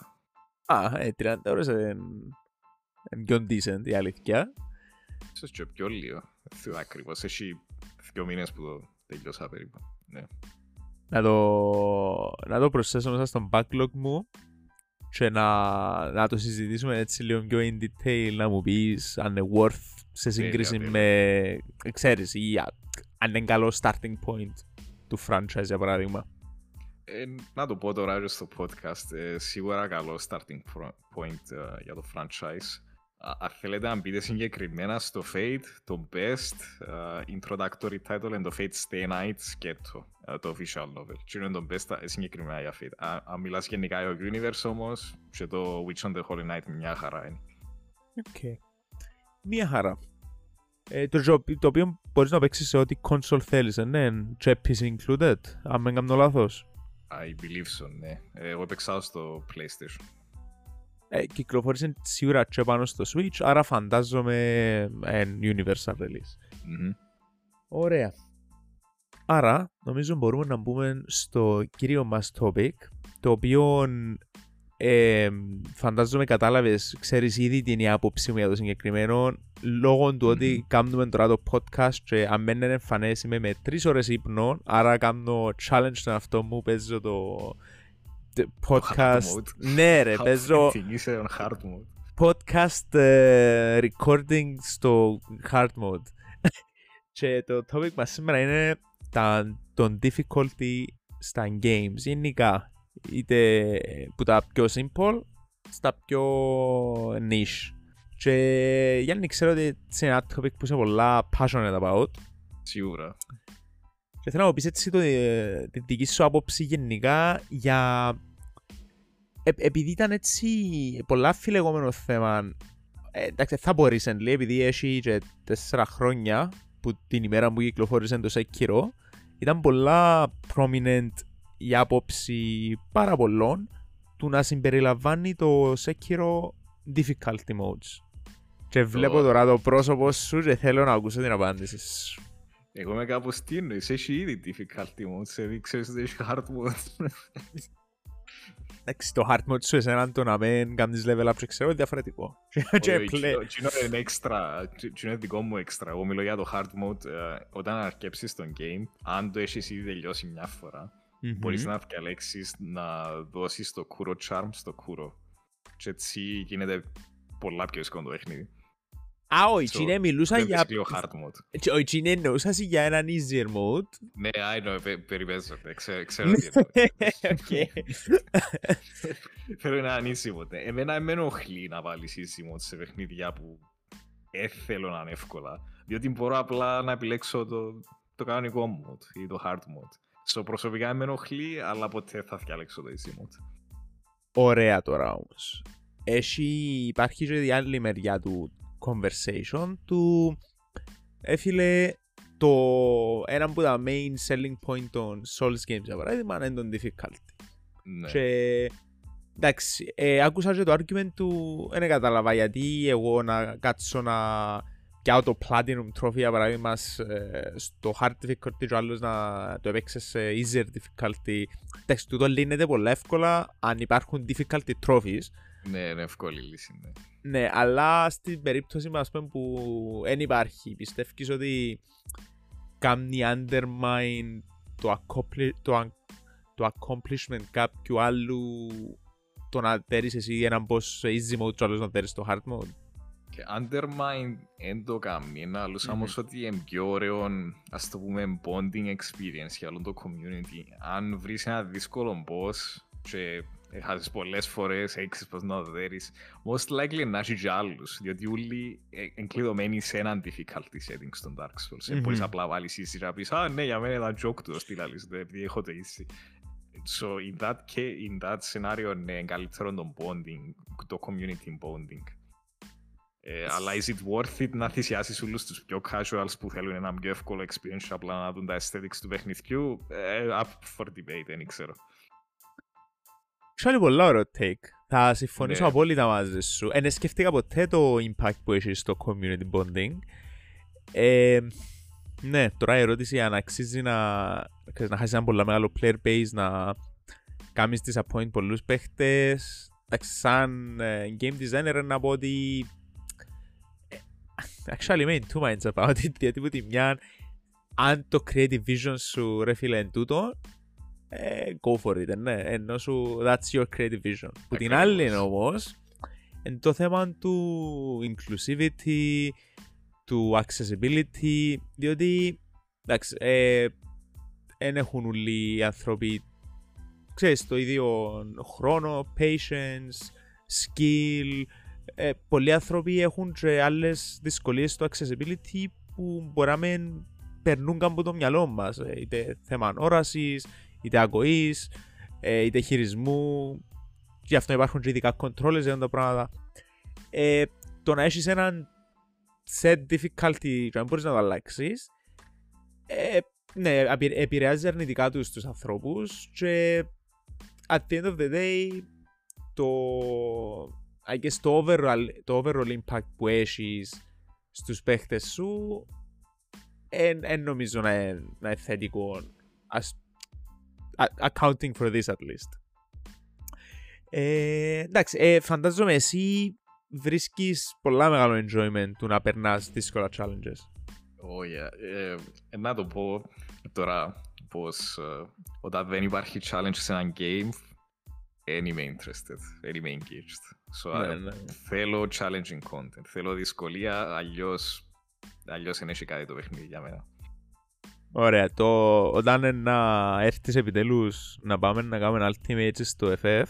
Α, 30 ώρες είναι πιο decent η αλήθεια. Ίσως και πιο λίγο. Δεν ακριβώς. Έχει δύο μήνες που το τελειώσα περίπου. Ναι. Να το, να το προσθέσω μέσα στον backlog μου και να, να το συζητήσουμε έτσι λίγο πιο in detail να μου πεις αν είναι worth σε σύγκριση με, ξέρεις, ή αν είναι καλό starting point του franchise για παράδειγμα. Ε, να το πω τώρα στο podcast, ε, σίγουρα καλό starting point uh, για το franchise. Αν θέλετε να μπείτε συγκεκριμένα στο Fate, το best uh, introductory title είναι το Fate Stay Night σκέτο, uh, το official novel. Τι είναι το best συγκεκριμένα για Fate. Αν μιλάς γενικά για το universe όμως, και το Witch on the Holy Night μια χαρά είναι. Οκ. Okay. Μια χαρά. Ε, το, το οποίο μπορείς να παίξεις σε ό,τι console θέλεις, ε, ναι, και PC included, αν δεν κάνω λάθος. I believe so, ναι. Ε, εγώ έπαιξα στο PlayStation. Ε, κυκλοφόρησε σίγουρα και πάνω στο Switch, άρα φαντάζομαι εν universal release. Mm-hmm. Ωραία. Άρα, νομίζω μπορούμε να μπούμε στο κύριο μας topic, το οποίο ε, φαντάζομαι κατάλαβες, ξέρεις ήδη την άποψή μου για το συγκεκριμένο. Λόγω του ότι κάνουμε τώρα το podcast και αν δεν είναι εμφανές είμαι με τρεις ώρες ύπνο. Άρα κάνω challenge στον αυτό μου. Παίζω το, podcast. ναι, ρε, παίζω. podcast uh, recording στο hard mode. και το topic μας σήμερα είναι τα, το difficulty στα games. Γενικά, είτε που τα πιο simple στα πιο niche. Και Γιάννη ξέρω ότι είναι ένα topic που είσαι πολλά passionate about. Σίγουρα. Και θέλω να μου πεις έτσι το, τη δική σου άποψη γενικά για... Ε, επειδή ήταν έτσι πολλά φιλεγόμενο θέμα, ε, εντάξει θα πω recently, επειδή έχει και τέσσερα χρόνια που την ημέρα που κυκλοφόρησε το Sekiro, ήταν πολλά prominent η άποψη πάρα πολλών του να συμπεριλαμβάνει το Sekiro difficulty modes. Και βλέπω τώρα το πρόσωπο σου και θέλω να ακούσω την απάντηση σου. Εγώ είμαι κάπως τι εννοείς, έχει ήδη difficulty modes, επειδή ξέρεις ότι έχει hard modes. Εντάξει, το hard mode σου εσένα το να μην κάνεις level up και ξέρω διαφορετικό. Τι είναι έξτρα, τι είναι δικό μου έξτρα. Εγώ μιλώ για το hard mode ε, όταν αρκέψεις τον game, αν το έχεις ήδη τελειώσει μια φορά, mm-hmm. μπορείς να διαλέξεις να δώσεις το κούρο charm στο κούρο. Και έτσι γίνεται πολλά πιο εύκολο το παιχνίδι. Α, ο Ιτσίνε μιλούσα για... hard mode. Ο Ιτσίνε εννοούσα για έναν easier mode. Ναι, I know, περιπέζονται, ξέρω τι εννοείς. Θέλω ένα easy mode. Εμένα με ενοχλεί να βάλεις easy mode σε παιχνίδια που ε, θέλω να είναι εύκολα. Διότι μπορώ απλά να επιλέξω το, το κανονικό mode ή το hard mode. Στο προσωπικά με ενοχλεί, αλλά ποτέ θα διάλεξω το easy mode. Ωραία τώρα όμως. Έχει, υπάρχει και η άλλη μεριά του conversation του έφυλε το ένα από τα main selling point των Souls games για παράδειγμα είναι το difficulty. Ναι. Και εντάξει, ε, άκουσα και το argument του, δεν κατάλαβα γιατί εγώ να κάτσω να πιάω το Platinum Trophy για παράδειγμα ε, στο hard difficulty και ο άλλος να το έπαιξε σε easier difficulty. Εντάξει, τούτο λύνεται πολύ εύκολα αν υπάρχουν difficulty trophies. Ναι, είναι εύκολη λύση, ναι. Ναι, αλλά στην περίπτωση μας πούμε, που δεν υπάρχει, πιστεύεις ότι κάνει undermine το, accompli- το, αν- το accomplishment κάποιου άλλου το να τέρεις εσύ έναν boss σε easy mode και ο άλλος να τέρεις στο hard mode; Και undermine εν το κάνει, να λούσα όμως ότι είναι πιο ωραίο, ας το πούμε, bonding experience για όλο το community. Αν βρεις ένα δύσκολο boss και έχασες πολλές φορές, έξεις πως να το δέρεις, most likely να έχει και άλλους, διότι όλοι είναι κλειδωμένοι σε έναν difficulty setting στον Dark Souls. Δεν Μμμ. μπορείς απλά βάλεις easy και να πεις «Α, ναι, για μένα ήταν joke του, στείλα λες, επειδή έχω το easy». So in that, ca- in that scenario, ναι, είναι καλύτερο το bonding, το community bonding. Ε, αλλά is it worth it να θυσιάσεις όλους τους πιο casuals που θέλουν ένα πιο εύκολο experience και απλά να δουν τα aesthetics του παιχνιδιού, ε, up for debate, δεν ξέρω. Ξέρω πολύ ωραίο take. Θα συμφωνήσω Ναι. απόλυτα μαζί σου. Δεν σκέφτηκα ποτέ το impact που έχεις στο community bonding. Ε, ναι, τώρα η ερώτηση αν αξίζει να, ξέρεις, να χάσεις ένα πολύ μεγάλο player base, να κάνεις disappoint πολλούς παίχτες. Εντάξει, σαν ε, game designer να πω ότι ε, actually made two minds about it, διότι που τη μια αν το creative vision σου ρε φίλε εν τούτο ε, go for it, ναι, ενώ σου that's your creative vision. Που την Ακριβώς. άλλη όμως είναι το θέμα του inclusivity, του accessibility, διότι εντάξει, ε, δεν έχουν όλοι οι άνθρωποι ξέρεις, το ίδιο χρόνο, patience, skill. Ε, πολλοί άνθρωποι έχουν και άλλες δυσκολίες στο accessibility που μπορεί να μην περνούν καν από το μυαλό μας. Ε, είτε θέμα όρασης, είτε ακοής, ε, είτε χειρισμού. Και γι' αυτό υπάρχουν και ειδικά controllers για τα πράγματα. Ε, το να έχεις έναν set difficulty και να μπορείς να το αλλάξεις ε, ναι, επηρε- επηρεάζει αρνητικά τους τους ανθρώπους και at the end of the day το I guess το overall, το overall impact που έχεις στους παίχτες σου εν, νομίζω να είναι, να είναι θετικό as, a- accounting for this at least ε, εντάξει, ε, φαντάζομαι εσύ βρίσκεις πολλά μεγάλο enjoyment του να περνάς δύσκολα challenges Oh, yeah. ε, ε, να το πω τώρα πως ε, όταν δεν υπάρχει challenge σε ένα game δεν είμαι interested, δεν είμαι engaged. So, Ναι, ε, ναι. θέλω challenging content, θέλω δυσκολία, αλλιώς, αλλιώς δεν έχει κάτι το παιχνίδι για μένα. Ωραία, το, όταν είναι να έρθεις επιτέλους να πάμε να κάνουμε ultimate στο FF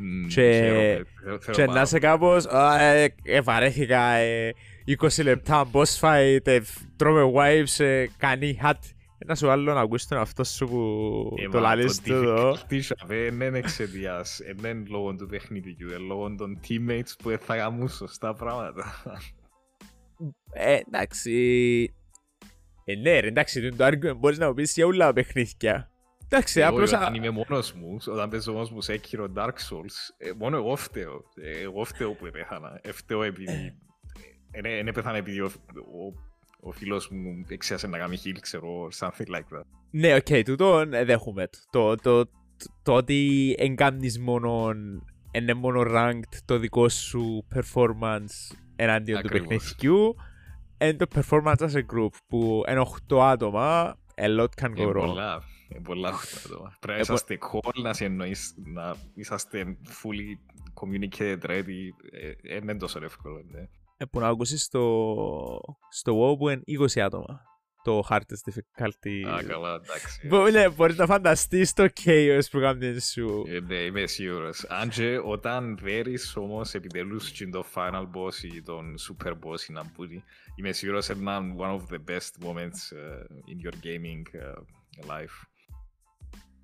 Μμ, Και- χαίρομαι, θέλω- θέλω και πάρα να είσαι κάπως «Α, ε, ε, βαρέθηκα ε, 20 λεπτά boss fight, ε, τρώμε wipes, ε, κάνει hat να σου άλλο να ακούσεις τον αυτό σου που Ε, το μα λαλείς του εδώ difficulty δεν είναι εξαιτίας, ε, δεν είναι λόγω του παιχνιδιού, είναι λόγω των teammates που δεν θα κάνουν σωστά πράγματα. ε, εντάξει ε, ναι ρε εντάξει το argument μπορείς να μου πεις για όλα τα παιχνίδια εντάξει Εγώ απλώς α- όταν είμαι μόνος μου, όταν παίζω μόνος μου σε Sekiro Dark Souls, ε, μόνο εγώ φταίω. Ε, Εγώ φταίω που επέθανα. Ε, φταίω επειδή... Δεν επέθανα επειδή ο, ο, ο φίλος μου εξίασε να κάνει heal, ξέρω, something like that. Ναι, οκ, τούτο ε, δέχομαι το. Το, το, το, το ότι εν κάνεις μόνο, είναι μόνο ranked το δικό σου performance εναντίον του Ακριβώς. παιχνιδιού είναι το performance as a group που είναι 8 άτομα, a lot can Ε, go wrong. πολλά, ε, πολλά αυτά άτομα. Πρέπει να Ε, είσαστε call, να συνεννοείς, να είσαστε fully communicated ready. Ε, ε, δεν είναι τόσο εύκολο, ναι. Ε, που να ακούσεις στο, στο WoW που είναι 20 άτομα. Το hardest difficulty. Α, καλά, εντάξει. Μπο- Ναι, μπορείς να φανταστείς το chaos που κάνει σου. Ε, ναι, είμαι σίγουρος. Αν και όταν βέρεις όμως επιτελούς και το final boss ή τον super boss ή να μπούει, είμαι σίγουρος είναι one of the best moments uh, in your gaming uh, life.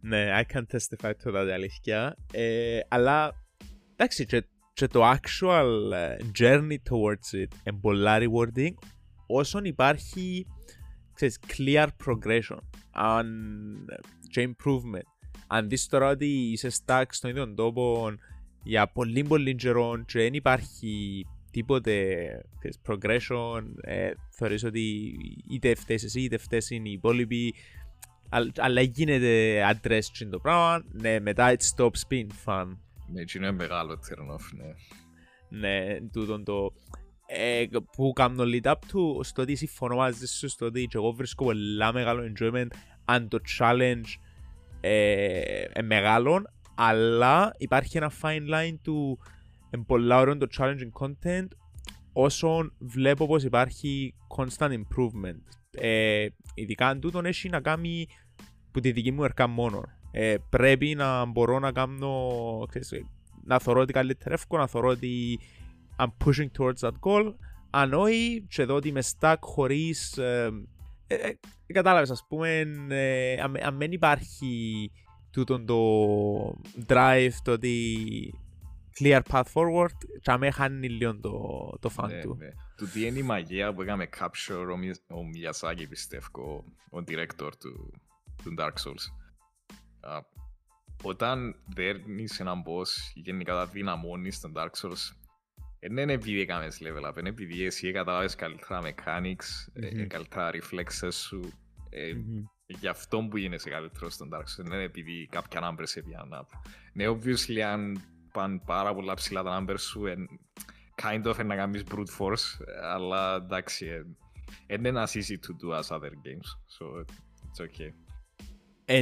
Ναι, I can testify to that αλήθεια. Ε, αλλά, εντάξει, και, και το actual ε, journey towards it είναι πολλά rewarding όσον υπάρχει, ξέρεις, clear progression αν, και improvement. Αν δεις τώρα ότι είσαι stuck στον ίδιο τόπο για πολύ πολύ καιρό και δεν υπάρχει τίποτε ξέρεις, progression, ε, θεωρείς ότι είτε φταίς εσύ είτε φταίς είναι οι υπόλοιποι, αλλά- αλλά γίνεται address το πράγμα, ναι, μετά it stops being fun. Ναι, έτσι είναι μεγάλο turn off, ναι. Ναι, τούτον το ε, που κάνω lead up του στο ότι συμφωνώ μαζί σου στο ότι και εγώ βρίσκω πολλά μεγάλο enjoyment αν το challenge ε, ε, μεγάλο αλλά υπάρχει ένα fine line του ε, πολλά ωραίο το challenging content όσο βλέπω πως υπάρχει constant improvement. Ε, ειδικά αν τούτον έχει να κάνει που τη δική μου ερκά μόνο. Ε, πρέπει να μπορώ να κάνω ξέρεις, να θωρώ ότι καλύτερα εύκολα, να θωρώ ότι I'm pushing towards that goal. Αν όχι, και εδώ ότι είμαι stuck χωρίς... Ε, ε, ε, κατάλαβες, ας πούμε, ε, αν, αν δεν υπάρχει τούτον το drive, το ότι clear path forward, και αν χάνει λίγο το, το fun Ναι, του. ναι. Του τι είναι η μαγεία που έκαμε capture ο, Μι- ο Miyazaki πιστεύω, ο director του, του Dark Souls. Α, όταν δέρνεις έναν boss ή γενικά τα δυναμώνεις στον Dark Souls, ε, δεν είναι επειδή έκαμες level up, είναι επειδή εσύ καταλάβες καλύτερα mechanics, ε, Μμμ. καλύτερα reflexes σου, ε, Μμμ. γι' αυτό που γίνεσαι καλύτερος στον Dark Souls, δεν είναι επειδή κάποια numbers σε πιάνουν up. Ναι, obviously αν πάνε πάρα πολλά ψηλά τα numbers σου, εν, kind of να κάνεις brute force, αλλά εντάξει, ε, δεν είναι as easy to do as other games, so it's okay. Ε,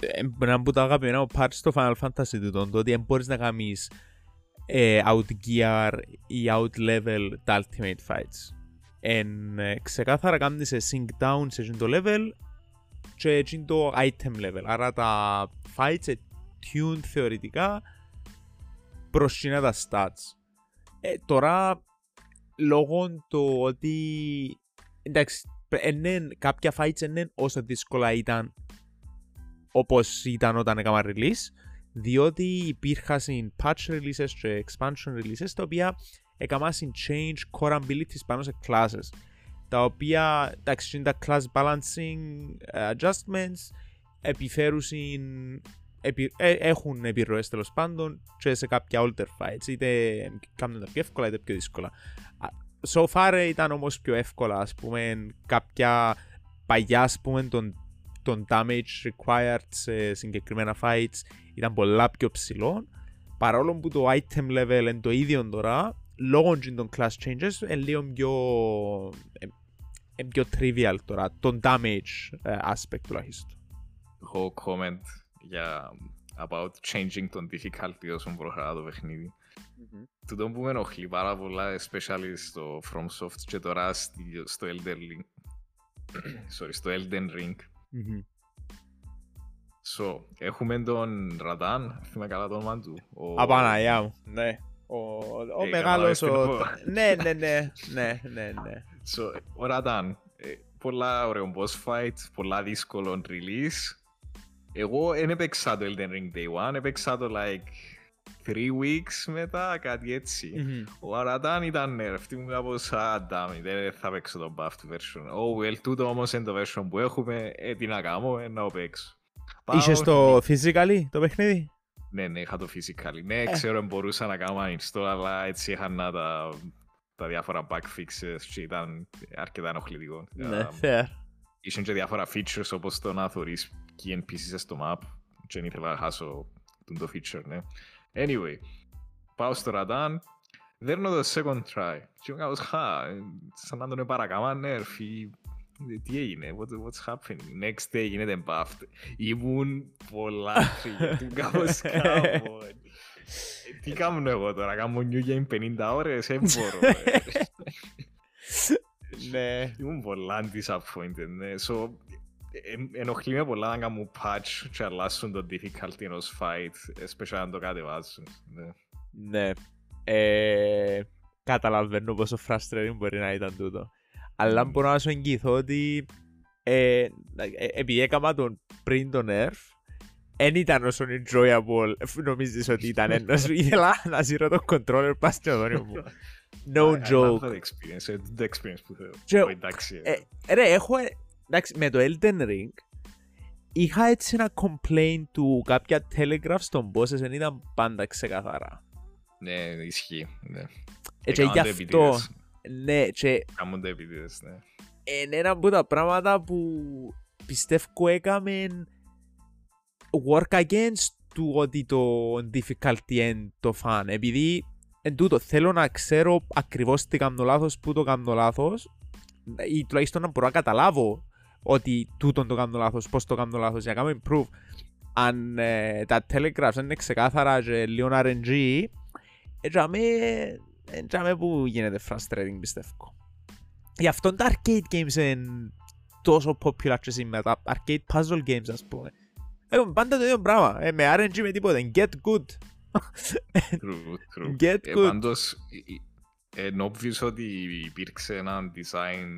ε, Ένα από τα αγαπημένα μου parts στο Final Fantasy του το ότι δεν μπορείς να κάνεις ε, outgear ή outlevel τα ultimate fights. Εν ε, ξεκάθαρα κάνεις σε sync down σε εκείνο το level και εκείνο το item level. Άρα τα fights είναι tuned θεωρητικά προς εκείνα τα stats. Ε, τώρα, λόγω του ότι εντάξει, είναι, κάποια fights είναι όσο δύσκολα ήταν όπως ήταν όταν έκανα release διότι υπήρχαν patch releases και expansion releases τα οποία έκαναν change core abilities πάνω σε classes τα οποία εντάξει είναι τα class balancing ε, adjustments επιφέρουν επι, ε, έχουν επιρροές τέλος πάντων και σε κάποια older fights είτε κάνουν τα πιο εύκολα είτε πιο δύσκολα. Α, so far ήταν όμως πιο εύκολα ας πούμε κάποια παλιά ας πούμε των τον damage required σε συγκεκριμένα fights ήταν πολλά πιο ψηλό παρόλο που το item level είναι το ίδιο τώρα λόγω των class changes είναι λίγο πιο ε, ε, πιο trivial τώρα τον damage ε, aspect τουλάχιστον Έχω comment για about changing τον difficulty όσον προχωρά το παιχνίδι. Τούτο που με ενοχλεί πάρα πολλά, especially στο FromSoft και τώρα στη- στο Elden Ring. Sorry, στο Elden Ring. So, έχουμε τον Ραντάν, θυμάμαι καλά το όνομα του. Ο- Απαναγιά μου ναι ο, ο Ε, μεγάλος καταλάβες τι ο... εννοώ. ναι ναι ναι ναι ναι ναι So, ο Ραντάν, ε, πολλά ωραίο boss fight, πολλά δύσκολο release. Εγώ δεν έπαιξα το Elden Ring Day 1, έπαιξα το like 3 weeks μετά, κάτι έτσι. Μμμ. Ο Αρατάν ήταν νερφτή μου κάπως «Α, damn it, δεν θα παίξω το buffed version». «Oh, well, τούτο όμως είναι το version που έχουμε, ε, τι να κάνω, ε, να το παίξω». Πάω- Είσαι στο physically το παιχνίδι; Ναι, ναι, είχα το physically. Ναι, ξέρω, μπορούσα να κάνω uninstall, αλλά έτσι είχα τα, τα διάφορα bug fixes και ήταν αρκετά ενοχλητικό. ναι Um, fair Ήσουν και διάφορα features όπως το να θωρείς key NPCs στο map και δεν ήθελα να χάσω τον το feature, ναι. Anyway, πάω στο Radan, δέρνω το second try και είμαι κάπως χα, ε, σαν να τον παρακάμα, ναι, ερφή, ε, τι έγινε, what, what's happening, next day γίνεται buffed. Ήμουν πολλά τρίγια, του κάπως κάπου. Τι κάνω εγώ τώρα, κάνω new game 50 ώρες, δεν μπορώ. ε. Ναι. Ήμουν πολλά disappointed, ναι. So, ε, ενοχλεί με πολλά να κάνουν patch και αλλάσουν το difficulty ενός fight, especially αν το κατεβάζουν. Ναι. Ναι. Ε, καταλαβαίνω πόσο frustrating μπορεί να ήταν τούτο. Αλλά Μμμ. μπορώ να σου εγγυηθώ ότι ε, ε, επειδή έκανα τον πριν τον Nerf, δεν ήταν όσο enjoyable νομίζεις ότι ήταν ένας. Ήθελα να ζήρω το controller πας στο δόνιο μου. No I- I love joke. that experience, ε, το experience που θέλω. Και- Ω, Εντάξει. ε. Ε, ρε, έχω. Ε, Εντάξει, με το Elden Ring είχα έτσι ένα complaint του κάποια telegraphs των bosses δεν ήταν πάντα ξεκαθαρά. Ναι, ισχύει. Ναι. Ε, και γι' Έκαναν το αυτό, επίτηδες. ναι, και Κάμουν το επίτηδες, ναι. είναι ένα από τα πράγματα που πιστεύω έκαμε work against του ότι το difficulty είναι το fun. Επειδή εν τούτο θέλω να ξέρω ακριβώς τι κάνω λάθος, πού το κάνω λάθος ή τουλάχιστον να μπορώ να καταλάβω ότι τούτον το κάνω λάθος, πώς το κάνω λάθος για να κάνω improve. Αν ε, τα telegraphs είναι ξεκάθαρα και λίγο RNG, έτσι με που γίνεται frustrating πιστεύω. Γι' αυτό τα arcade games είναι τόσο popular και σήμερα, τα arcade puzzle games ας πούμε. Έχουμε πάντα το ίδιο πράγμα, ε, με RNG με τίποτα, get good. True, true. Get Ε, good. Πάντως, ε, ε, είναι obvious ότι υπήρξε ένα design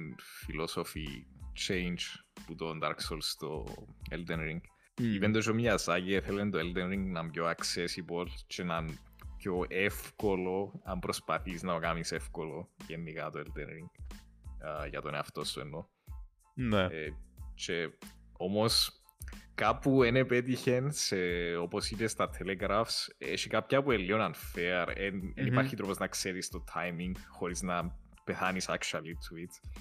philosophy change που το Dark Souls στο Elden Ring. Είπεν το και ο Miyazaki έθελε το Elden Ring να είναι πιο accessible και να είναι πιο εύκολο αν προσπαθείς να το κάνεις εύκολο γενικά το Elden Ring. Α, για τον εαυτό σου εννοώ. Ναι. Ε, και όμως κάπου δεν επέτυχε σε, όπως είπες στα telegraphs έχει κάποια που είναι λίγο unfair δεν Μμμ. υπάρχει τρόπος να ξέρεις το timing χωρίς να πεθάνεις actually to it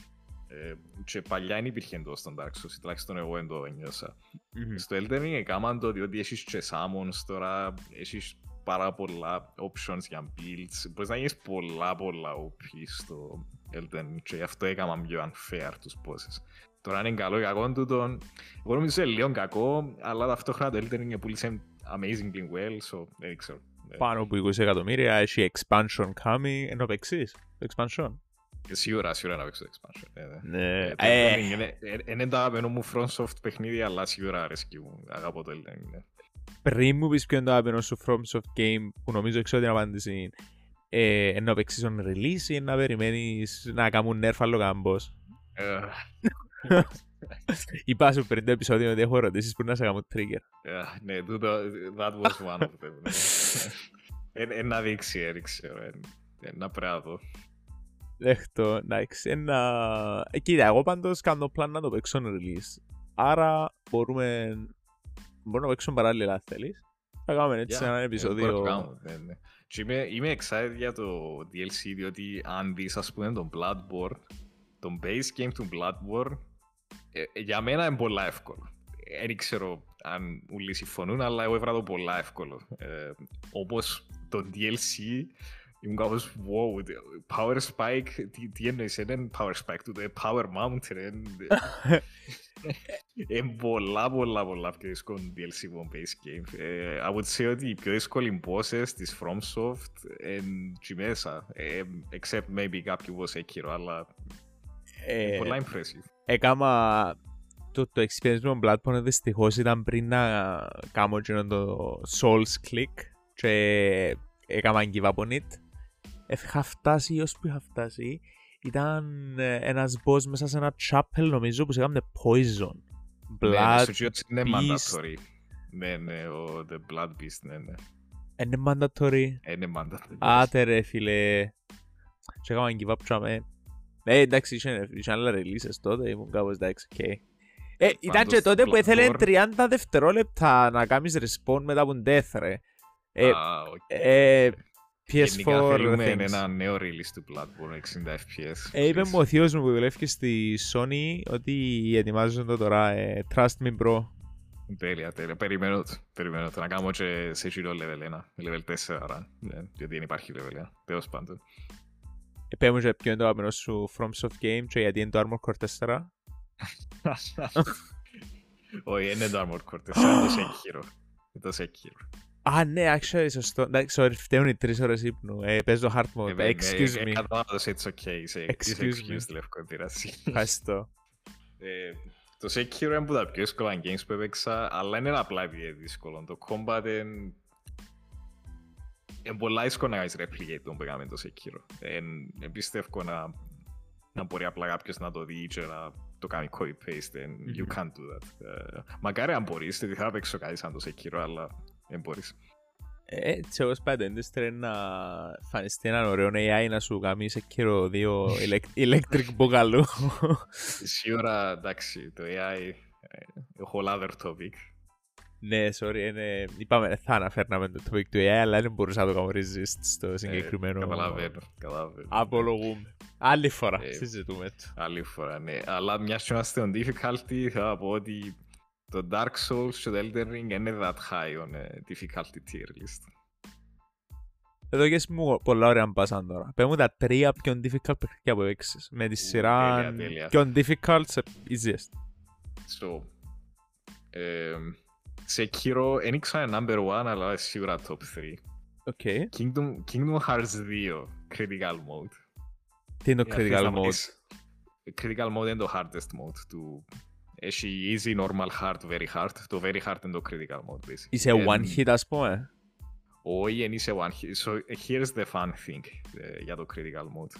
ε, και παλιά δεν υπήρχε το στον Dark Souls τουλάχιστον εγώ δεν το νιώσα Μμμ. στο Elden Ring έκαναν το διότι έχεις και summons τώρα έχεις πάρα πολλά options για builds μπορείς να γίνεις πολλά πολλά OP στο Elden Ring και γι' αυτό έκαναν πιο unfair τους bosses Τώρα είναι καλό ή κακό τούτον. Εγώ νομίζω είναι λίγο κακό, αλλά ταυτόχρονα το Elden Ring πούλησε amazingly well, so δεν ξέρω. Ε, Πάνω από 20 εκατομμύρια, έχει expansion coming, ενώ παίξεις το expansion. Σίγουρα, σίγουρα να παίξω το expansion. ε, ναι. Ναι. Ε, το Ε, Elden Ring είναι- ε, Είναι το αγαπημένο μου FromSoft παιχνίδι, αλλά σίγουρα αρέσκει μου. Αγαπώ το Elden Ring. ναι. πριν μου πεις ποιο είναι το αγαπημένο σου FromSoft game που νομίζω ξέρω την απάντηση ε, ενώ παίξεις on release ή να περιμένεις να κάνουν nerf άλλο κάμπος. Ε, Είπα σου πριν το επεισόδιο ότι έχω ερωτήσεις που να σε κάνουν trigger. ε, Ναι, τούτο, that was one of them. ναι. Ε, ε, να δείξει, ε, δεν ξέρω. Δέχτω, εντάξει. Ένα... Ε, κοίτα, εγώ πάντως κάνω πλάν να το παίξω on release. Άρα μπορούμε, μπορούμε να παίξουμε παράλληλα αν θέλεις. Θα κάνουμε έτσι Yeah, ένα ε, επεισόδιο. μπορώ να το κάνω, ναι, ναι. Και είμαι, είμαι excited για το DLC διότι αν δεις ας πούμε τον Bloodborne τον base game του Bloodborne ε, ε, για μένα είναι πολλά εύκολο. Ε, Δεν ξέρω αν όλοι συμφωνούν αλλά εγώ έβρα το πολλά εύκολο. Ε, όπως το DLC ήμουν κάπως wow, τε- Power Spike, τι, τι εννοείς, δεν είναι Power Spike του, είναι Power Mountain, είναι- είναι πολλά πολλά πολλά πιο δύσκολο DLC από base game. Ε, I would say ότι οι πιο δύσκολοι bosses της FromSoft είναι εκεί μέσα. Ε, except maybe κάποιοι boss Sekiro, αλλά Ε, είναι πολλά impressive. έκαμα το, το experience με τον Bloodborne δυστυχώς ήταν πριν να κάνω εκείνο το Souls Click και έκανα give up on it. Είχα φτάσει ως που είχα φτάσει ήταν ε, ένας boss μέσα σε ένα chapel νομίζω που σε έκανε poison. Ναι, ναι, Blood στο Geodes είναι Beast. mandatory. Ναι, ναι, ο The Blood Beast, ναι, ναι. είναι mandatory. Ε, Είναι mandatory. Άτε ρε φίλε. Και έκανα give up τζιαμέ. Ε, εντάξει, είχε είχε άλλα releases τότε, ήμουν κάπως εντάξει, οκ. Ε, ήταν Πάντως, και τότε που έθελε Bloodborne- 30 δευτερόλεπτα να κάνεις respawn μετά από death, ρε. Ε, Α, οκ. ε, Γενικά PS4 θέλουμε things. ένα νέο release του Bloodborne 60 FPS. Ε, είπε ξέρεις. μου ο θείος μου που δουλεύει στη Sony ότι ετοιμάζουν το τώρα, ε, trust me bro. Τέλεια, τέλεια. Περιμένω το. Περιμένω το. Να κάνω και σε γύρω level 1. Level 4, άρα. Ναι, διότι δεν υπάρχει level 1. Τέλος πάντων. Ε, μου και ποιο είναι το αγαπημένο σου FromSoft game και γιατί είναι το Armor Core 4. Όχι, είναι το Armored Core 4, είναι το Sekiro. Είναι το Sekiro. Α, ναι, actually, σωστό. Εντάξει, sorry, φταίουν οι τρεις ώρες ύπνου. Ε, παίζω hard mode. Ε, ναι, Excuse ε, me. Κατάλαβες, it's okay. Είσαι, είσαι Excuse me. excused, Λευκό, επίραση. Ευχαριστώ. Ε, το Sekiro είναι από τα πιο δύσκολα games που έπαιξα, αλλά είναι απλά επειδή είναι δύσκολο. Το combat είναι... Είναι πολλά δύσκολο να κάνεις replicate τον που έκαμε το Sekiro. Είναι πιστεύω να, να μπορεί απλά κάποιος να το δει και να το κάνει copy-paste and you Μμμ. can't do that. Ε, μακάρι αν μπορείς, γιατί θα παίξω κάτι σαν το Sekiro, αλλά δεν μπορείς. Ε, Έτσι, εγώ σπάει το industry είναι να φανιστεί έναν ωραίο AI να σου κάνει σε κύριο δύο elec- electric μπογαλού. Σίγουρα, εντάξει, το AI, ε, whole other topic. ναι, sorry, είναι... είπαμε θα αναφέρναμε το topic του AI, αλλά δεν μπορούσα να το κάνω resist στο συγκεκριμένο. Ε, καταλαβαίνω, καταλαβαίνω. Απολογούμε. Άλλη φορά Ε, συζητούμε το. Άλλη φορά, ναι. Αλλά μιας και είμαστε on difficulty, θα πω ότι το Dark Souls και το Elden Ring είναι that high on uh, difficulty tier list. Εδώ και μου πολλά ωραία μπάσαν τώρα. Πες μου τα τρία πιο difficult παιχνίδια που έπαιξες. Με τη σειρά τέλεια, τέλεια. πιο difficult σε easiest. So, ε, Sekiro, δεν ήξερα number one, αλλά είναι σίγουρα top 3. Οκ. Kingdom, Kingdom Hearts 2, critical mode. Τι είναι το Ε, critical θες να mode. πεις- Critical mode είναι το hardest mode του... Έχει easy, normal, hard, very hard. Το very hard είναι το critical mode, basically. Είσαι Ε, one hit ας πούμε. Όχι, δεν είσαι one hit. So, here's the fun thing ε, για το critical mode.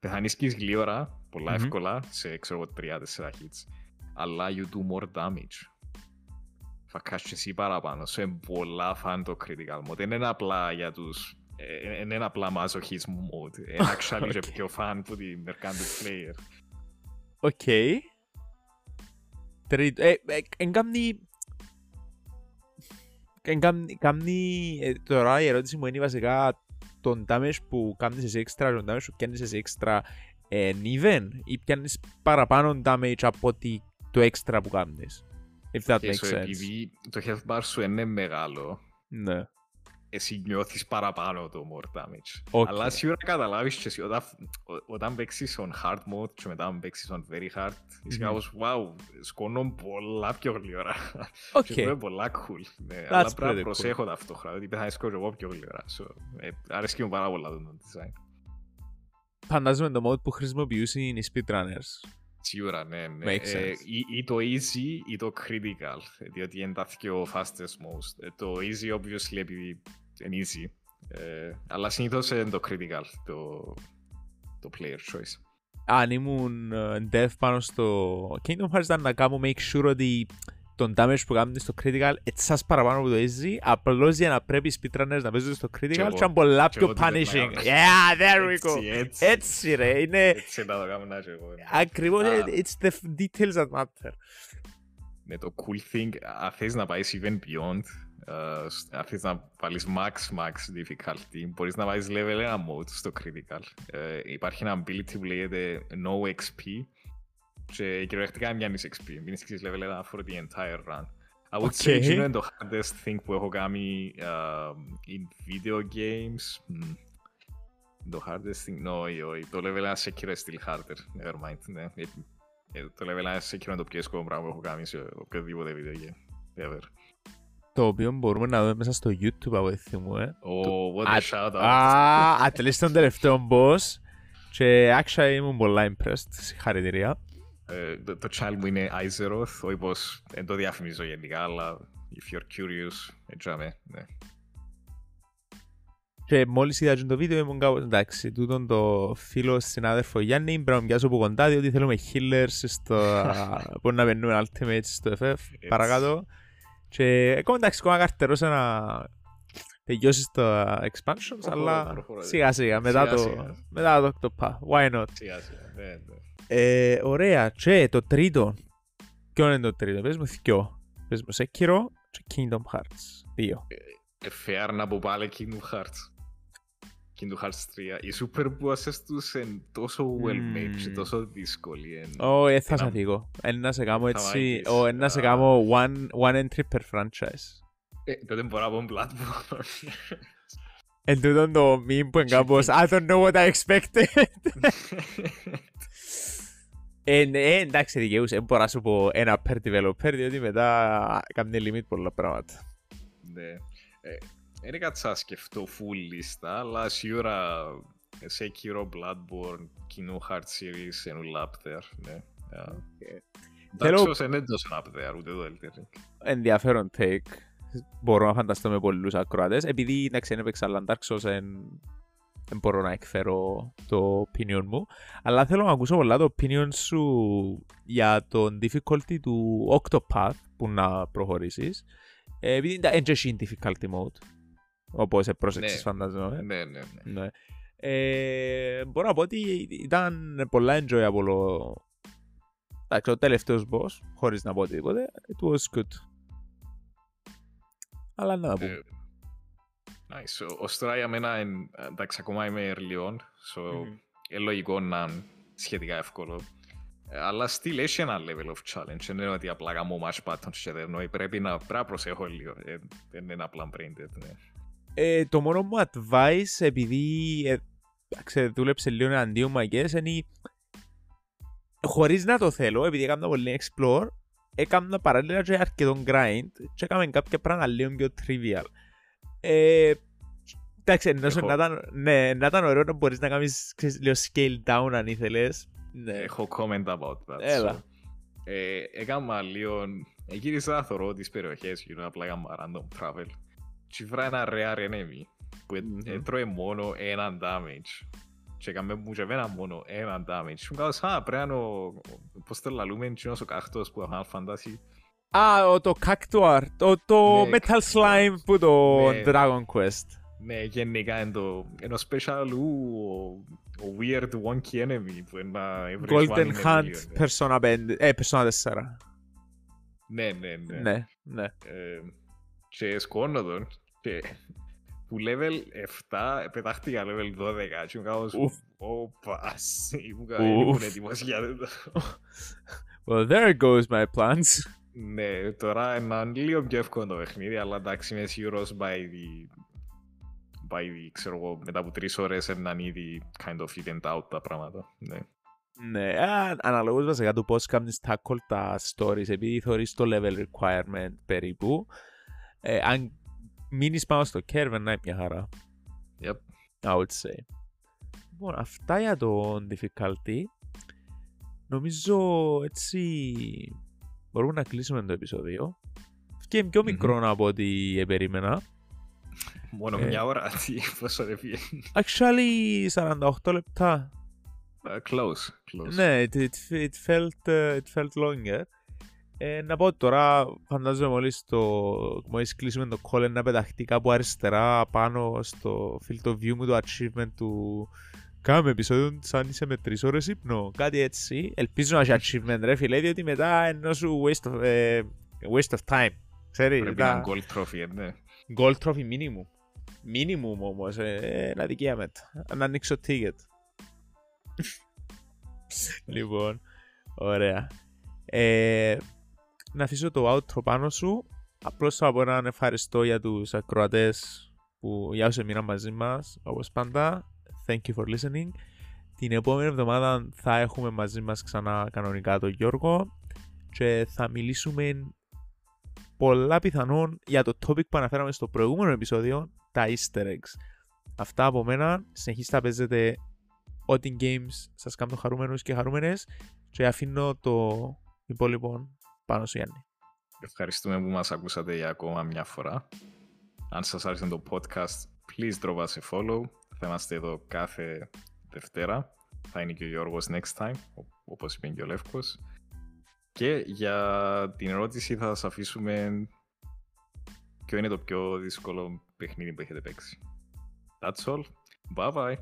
Πεθανίσκεις γλύωρα, πολλά Μμμ. εύκολα, σε ξέρω εγώ 3-4 hits. Αλλά you do more damage. Θα κάνεις εσύ παραπάνω. So, είναι πολλά fun το critical mode. Δεν είναι απλά για τους... ε, ε, Δεν είναι απλά masochism mode. Είναι actually και Okay. πιο fun που την mercantile player. Οκ. Τρίτο. Ε, ε, εν κάμνει... Εν κάμνει... κάμνει- ε, Τώρα η ερώτηση μου είναι βασικά τον damage που κάνεις εσύ extra, τον damage που πιάνεις εσύ extra ε, even ή πιάνεις παραπάνω damage από ότι το extra που κάνεις. If that Και makes so, sense. επειδή το health bar σου είναι μεγάλο, Ναι. Εσύ νιώθεις παραπάνω το more damage. Οκ. Αλλά σίγουρα καταλάβεις και εσύ όταν, ο- όταν παίξεις on hard mode και μετά παίξεις on very hard, είσαι Μμμ. κάπως wow, σκοτώνω πολλά πιο γλυόρα. Οκ. Και αυτό είναι πολλά cool. Ναι, That's αλλά πρέπει pretty να cool. προσέχω ταυτόχρονα, ότι θα σκόρω εγώ πιο γλυόρα. So, ε, αρέσκει μου πάρα πολλά το design. Φαντάζομαι το mode που χρησιμοποιούσαν οι speedrunners. Σίγουρα, ναι. ναι. Makes Ε, sense. ή, ή το easy ή το critical, διότι είναι τα πιο fastest modes. Ε, το easy, obviously, επειδή είναι easy. Ε, αλλά συνήθως είναι το critical, το, το player choice. αν ήμουν ε, dev πάνω στο Kingdom Hearts ήταν να κάνω make sure ότι τον damage που κάνουν στο critical έτσι παραπάνω από το easy απλώς για να πρέπει οι speedrunners να παίζουν στο critical εγώ. και είναι πολλά Και πιο εγώ τι δεν punishing. έκανα. Yeah, there we go. Έτσι, έτσι. Έτσι ρε, είναι Έτσι να το κάνω να και εγώ. ναι. ακριβώς, Α. it's the details that matter. Ναι, το cool thing, αν θες να πάεις even beyond, ε, σ- αν θες να βάλεις max max difficulty, μπορείς να βάλεις level 1 mode στο critical. Ε, υπάρχει ένα ability που λέγεται no XP και κυριολεκτικά δεν μοιάνεις XP. Μείνεις και level 1 for the entire run. I would say Okay. εκείνο είναι το hardest thing που έχω κάνει ε, in video games. Μμ. Το hardest thing, no, όχι, όχι. Το level 1 Sekiro είναι still harder. Never mind, ναι. Ε, ε, το level 1 Sekiro είναι το πιο εύκολο πράγμα που έχω κάνει σε οποιοδήποτε video game. Ever. Το οποίο μπορούμε να δούμε μέσα στο YouTube από ό,τι θυμούμε. Oh, what Α- a shout out. Α, at least τον τελευταίο boss και actually ήμουν πολλά impressed. Συγχαρητήρια. Ε, το, το channel μου είναι Izeroth, όχι πως δεν το διαφημίζω γενικά, αλλά if you're curious, έτσι αμέ, ναι. Και μόλις είδα και το βίντεο ήμουν κάπως εντάξει, τούτον το φίλο συνάδελφο Γιάννη πρέπει να τον πιάσω από κοντά διότι θέλουμε healers στο, που να παίρνουμε ultimates στο FF παρακάτω και ακόμα εντάξει ακόμα καρτερός να τελειώσεις τα expansions Προχωρώ, αλλά προχωρώ. σιγά σιγά μετά Σιγά, το, σιγά. μετά το Octopath, why not; Σιγά σιγά, ναι, ναι. ε, ωραία και το τρίτο ποιο είναι το τρίτο, πες μου θυκιο πες μου Sekiro και Kingdom Hearts δύο Ε, fair να πω πάλι Kingdom Hearts. Kingdom Hearts 3. Οι super bosses τους είναι τόσο well made και Mm. τόσο δύσκολοι. εν- Ω, ε, θα να- σε φύγω. Ένα σε κάνω Θα έτσι, μάγεις. ω, ένα σε Α. κάνω one, one entry per franchise. Ε, τότε μπορώ να πω Bloodborne. Εν τούτο το meme που είναι κάπως I don't know what I expected. Ε, ναι, ε, εντάξει, δικαιούσε. Δεν μπορώ να σου πω ένα per developer, διότι μετά κάνει limit πολλά πράγματα. Ναι. Ε, δεν έκατσα να σκεφτώ full λίστα, αλλά σίγουρα Sekiro, Bloodborne, Kingdom Hearts series είναι όλα up there, ναι. Εντάξει, όσο είναι τόσο up there, ούτε το Elden Ring. Ενδιαφέρον take. Μπορώ να φανταστώ με πολλούς ακροατές. Επειδή εντάξει, δεν έπαιξα αλλά Dark Souls, δεν μπορώ να εκφέρω το opinion μου. Αλλά θέλω να ακούσω πολλά το opinion σου για το difficulty του Octopath που να προχωρήσεις. Επειδή είναι έχει difficulty mode. Όπως πρόσεξες ναι. φανταζόμαι. Ναι, ναι, ναι. ναι. Ε, μπορώ να πω ότι ήταν πολλά enjoyable Εντάξει, ο τελευταίος boss, χωρίς να πω οτιδήποτε, it was good. Αλλά να πούμε. Nice. Ο Stray για μένα, εντάξει, ακόμα είμαι early on, so mm-hmm. λογικό να είναι σχετικά εύκολο. Ε, αλλά still έχει ένα level of challenge. Δεν είναι ότι απλά γαμώ match buttons και δεν πρέπει να, πρέπει να προσέχω λίγο. Ε, δεν είναι απλά brain dead, ναι. Ε, το μόνο μου advice, επειδή ε, ξέρω, δούλεψε λίγο εναντίον μαγκές, είναι χωρίς να το θέλω, επειδή έκανα πολύ explore, έκανα παράλληλα και αρκετό grind και έκαμε κάποια πράγματα λίγο πιο trivial. Ε, εντάξει, να ήταν, ναι, να ήταν ωραίο να μπορείς να κάνεις ξέρεις, λίγο scale down αν ήθελες. Ναι. Έχω comment about that. Έλα. So, ε, έκανα λίγο, γύρισα να θωρώ τις περιοχές γύρω απλά έκανα random travel. Και βρά ένα rare enemy που mm-hmm. τρώει μόνο έναν damage και έκαμε μου και εμένα μόνο ένα damage. Μου κάθος, α, πρέπει να ο... Πώς το λαλούμε, είναι ο κάχτος που έχω Fantasy. Α, το Cactuar, το, το ναι, Metal Slime που το ναι. Dragon Quest. Ναι, γενικά είναι το ένα special ου, ο weird wonky enemy που είναι Golden Hunt, Persona 5, ε, Persona 4. Ναι, ναι, ναι. Ναι, ναι. Ε, και σκόνω τον και που level 7 πετάχτηκα level 12 και μου κάπως όπα, ήμουν έτοιμος για αυτό. Well, there goes my plans. Ναι, τώρα είναι λίγο πιο εύκολο το παιχνίδι, αλλά εντάξει είμαι σίγουρος by the, by the, ξέρω εγώ, μετά από τρεις ώρες είναι ήδη kind of evened out τα πράγματα. Ναι. Ναι, αναλόγως βασικά του πώς κάνεις tackle τα stories, επειδή θεωρείς το level requirement περίπου, ε, αν μείνεις πάνω στο curve να είναι μια χαρά. Yep. I would say. Λοιπόν, αυτά για το difficulty. Νομίζω έτσι μπορούμε να κλείσουμε το επεισόδιο. Και πιο μικρό mm-hmm. από ό,τι περίμενα. Μόνο ε, μια ώρα, τι, πόσο δεν πήγε. Actually, 48 λεπτά. Uh, close, close. Ναι, it, it, it, felt, uh, it felt longer. Ε, να πω τώρα, φαντάζομαι μόλις, το, μόλις κλείσουμε το call να πεταχτεί κάπου αριστερά πάνω στο field of view μου το achievement του Κάμε επεισόδιο σαν είσαι με τρεις ώρες ύπνο, κάτι έτσι. Ελπίζω να έχει achievement ρε φίλε, διότι μετά ενώ σου waste of, uh, waste of time. Ξέρει, Πρέπει να είναι gold trophy, ναι. Gold trophy minimum. Minimum όμως, ε, να δικαίαμε. Να ανοίξω ticket. λοιπόν, ωραία. Ε, να αφήσω το outro πάνω σου. Απλώς θα πω να ευχαριστώ για τους ακροατές που για όσοι μείναν μαζί μας, όπως πάντα. Thank you for listening. Την επόμενη εβδομάδα θα έχουμε μαζί μας ξανά κανονικά τον Γιώργο και θα μιλήσουμε πολλά πιθανόν για το topic που αναφέραμε στο προηγούμενο επεισόδιο, τα easter eggs. Αυτά από μένα, συνεχίστε να παίζετε ό,τι games σας κάνουν χαρούμενους και χαρούμενες και αφήνω το υπόλοιπο πάνω σου Γιάννη. Ευχαριστούμε που μας ακούσατε για ακόμα μια φορά. Αν σας άρεσε το podcast, please drop us a follow. Θα είμαστε εδώ κάθε Δευτέρα. Θα είναι και ο Γιώργος next time, όπως είπε και ο Λεύκος. Και για την ερώτηση θα σας αφήσουμε ποιο είναι το πιο δύσκολο παιχνίδι που έχετε παίξει. That's all. Bye bye.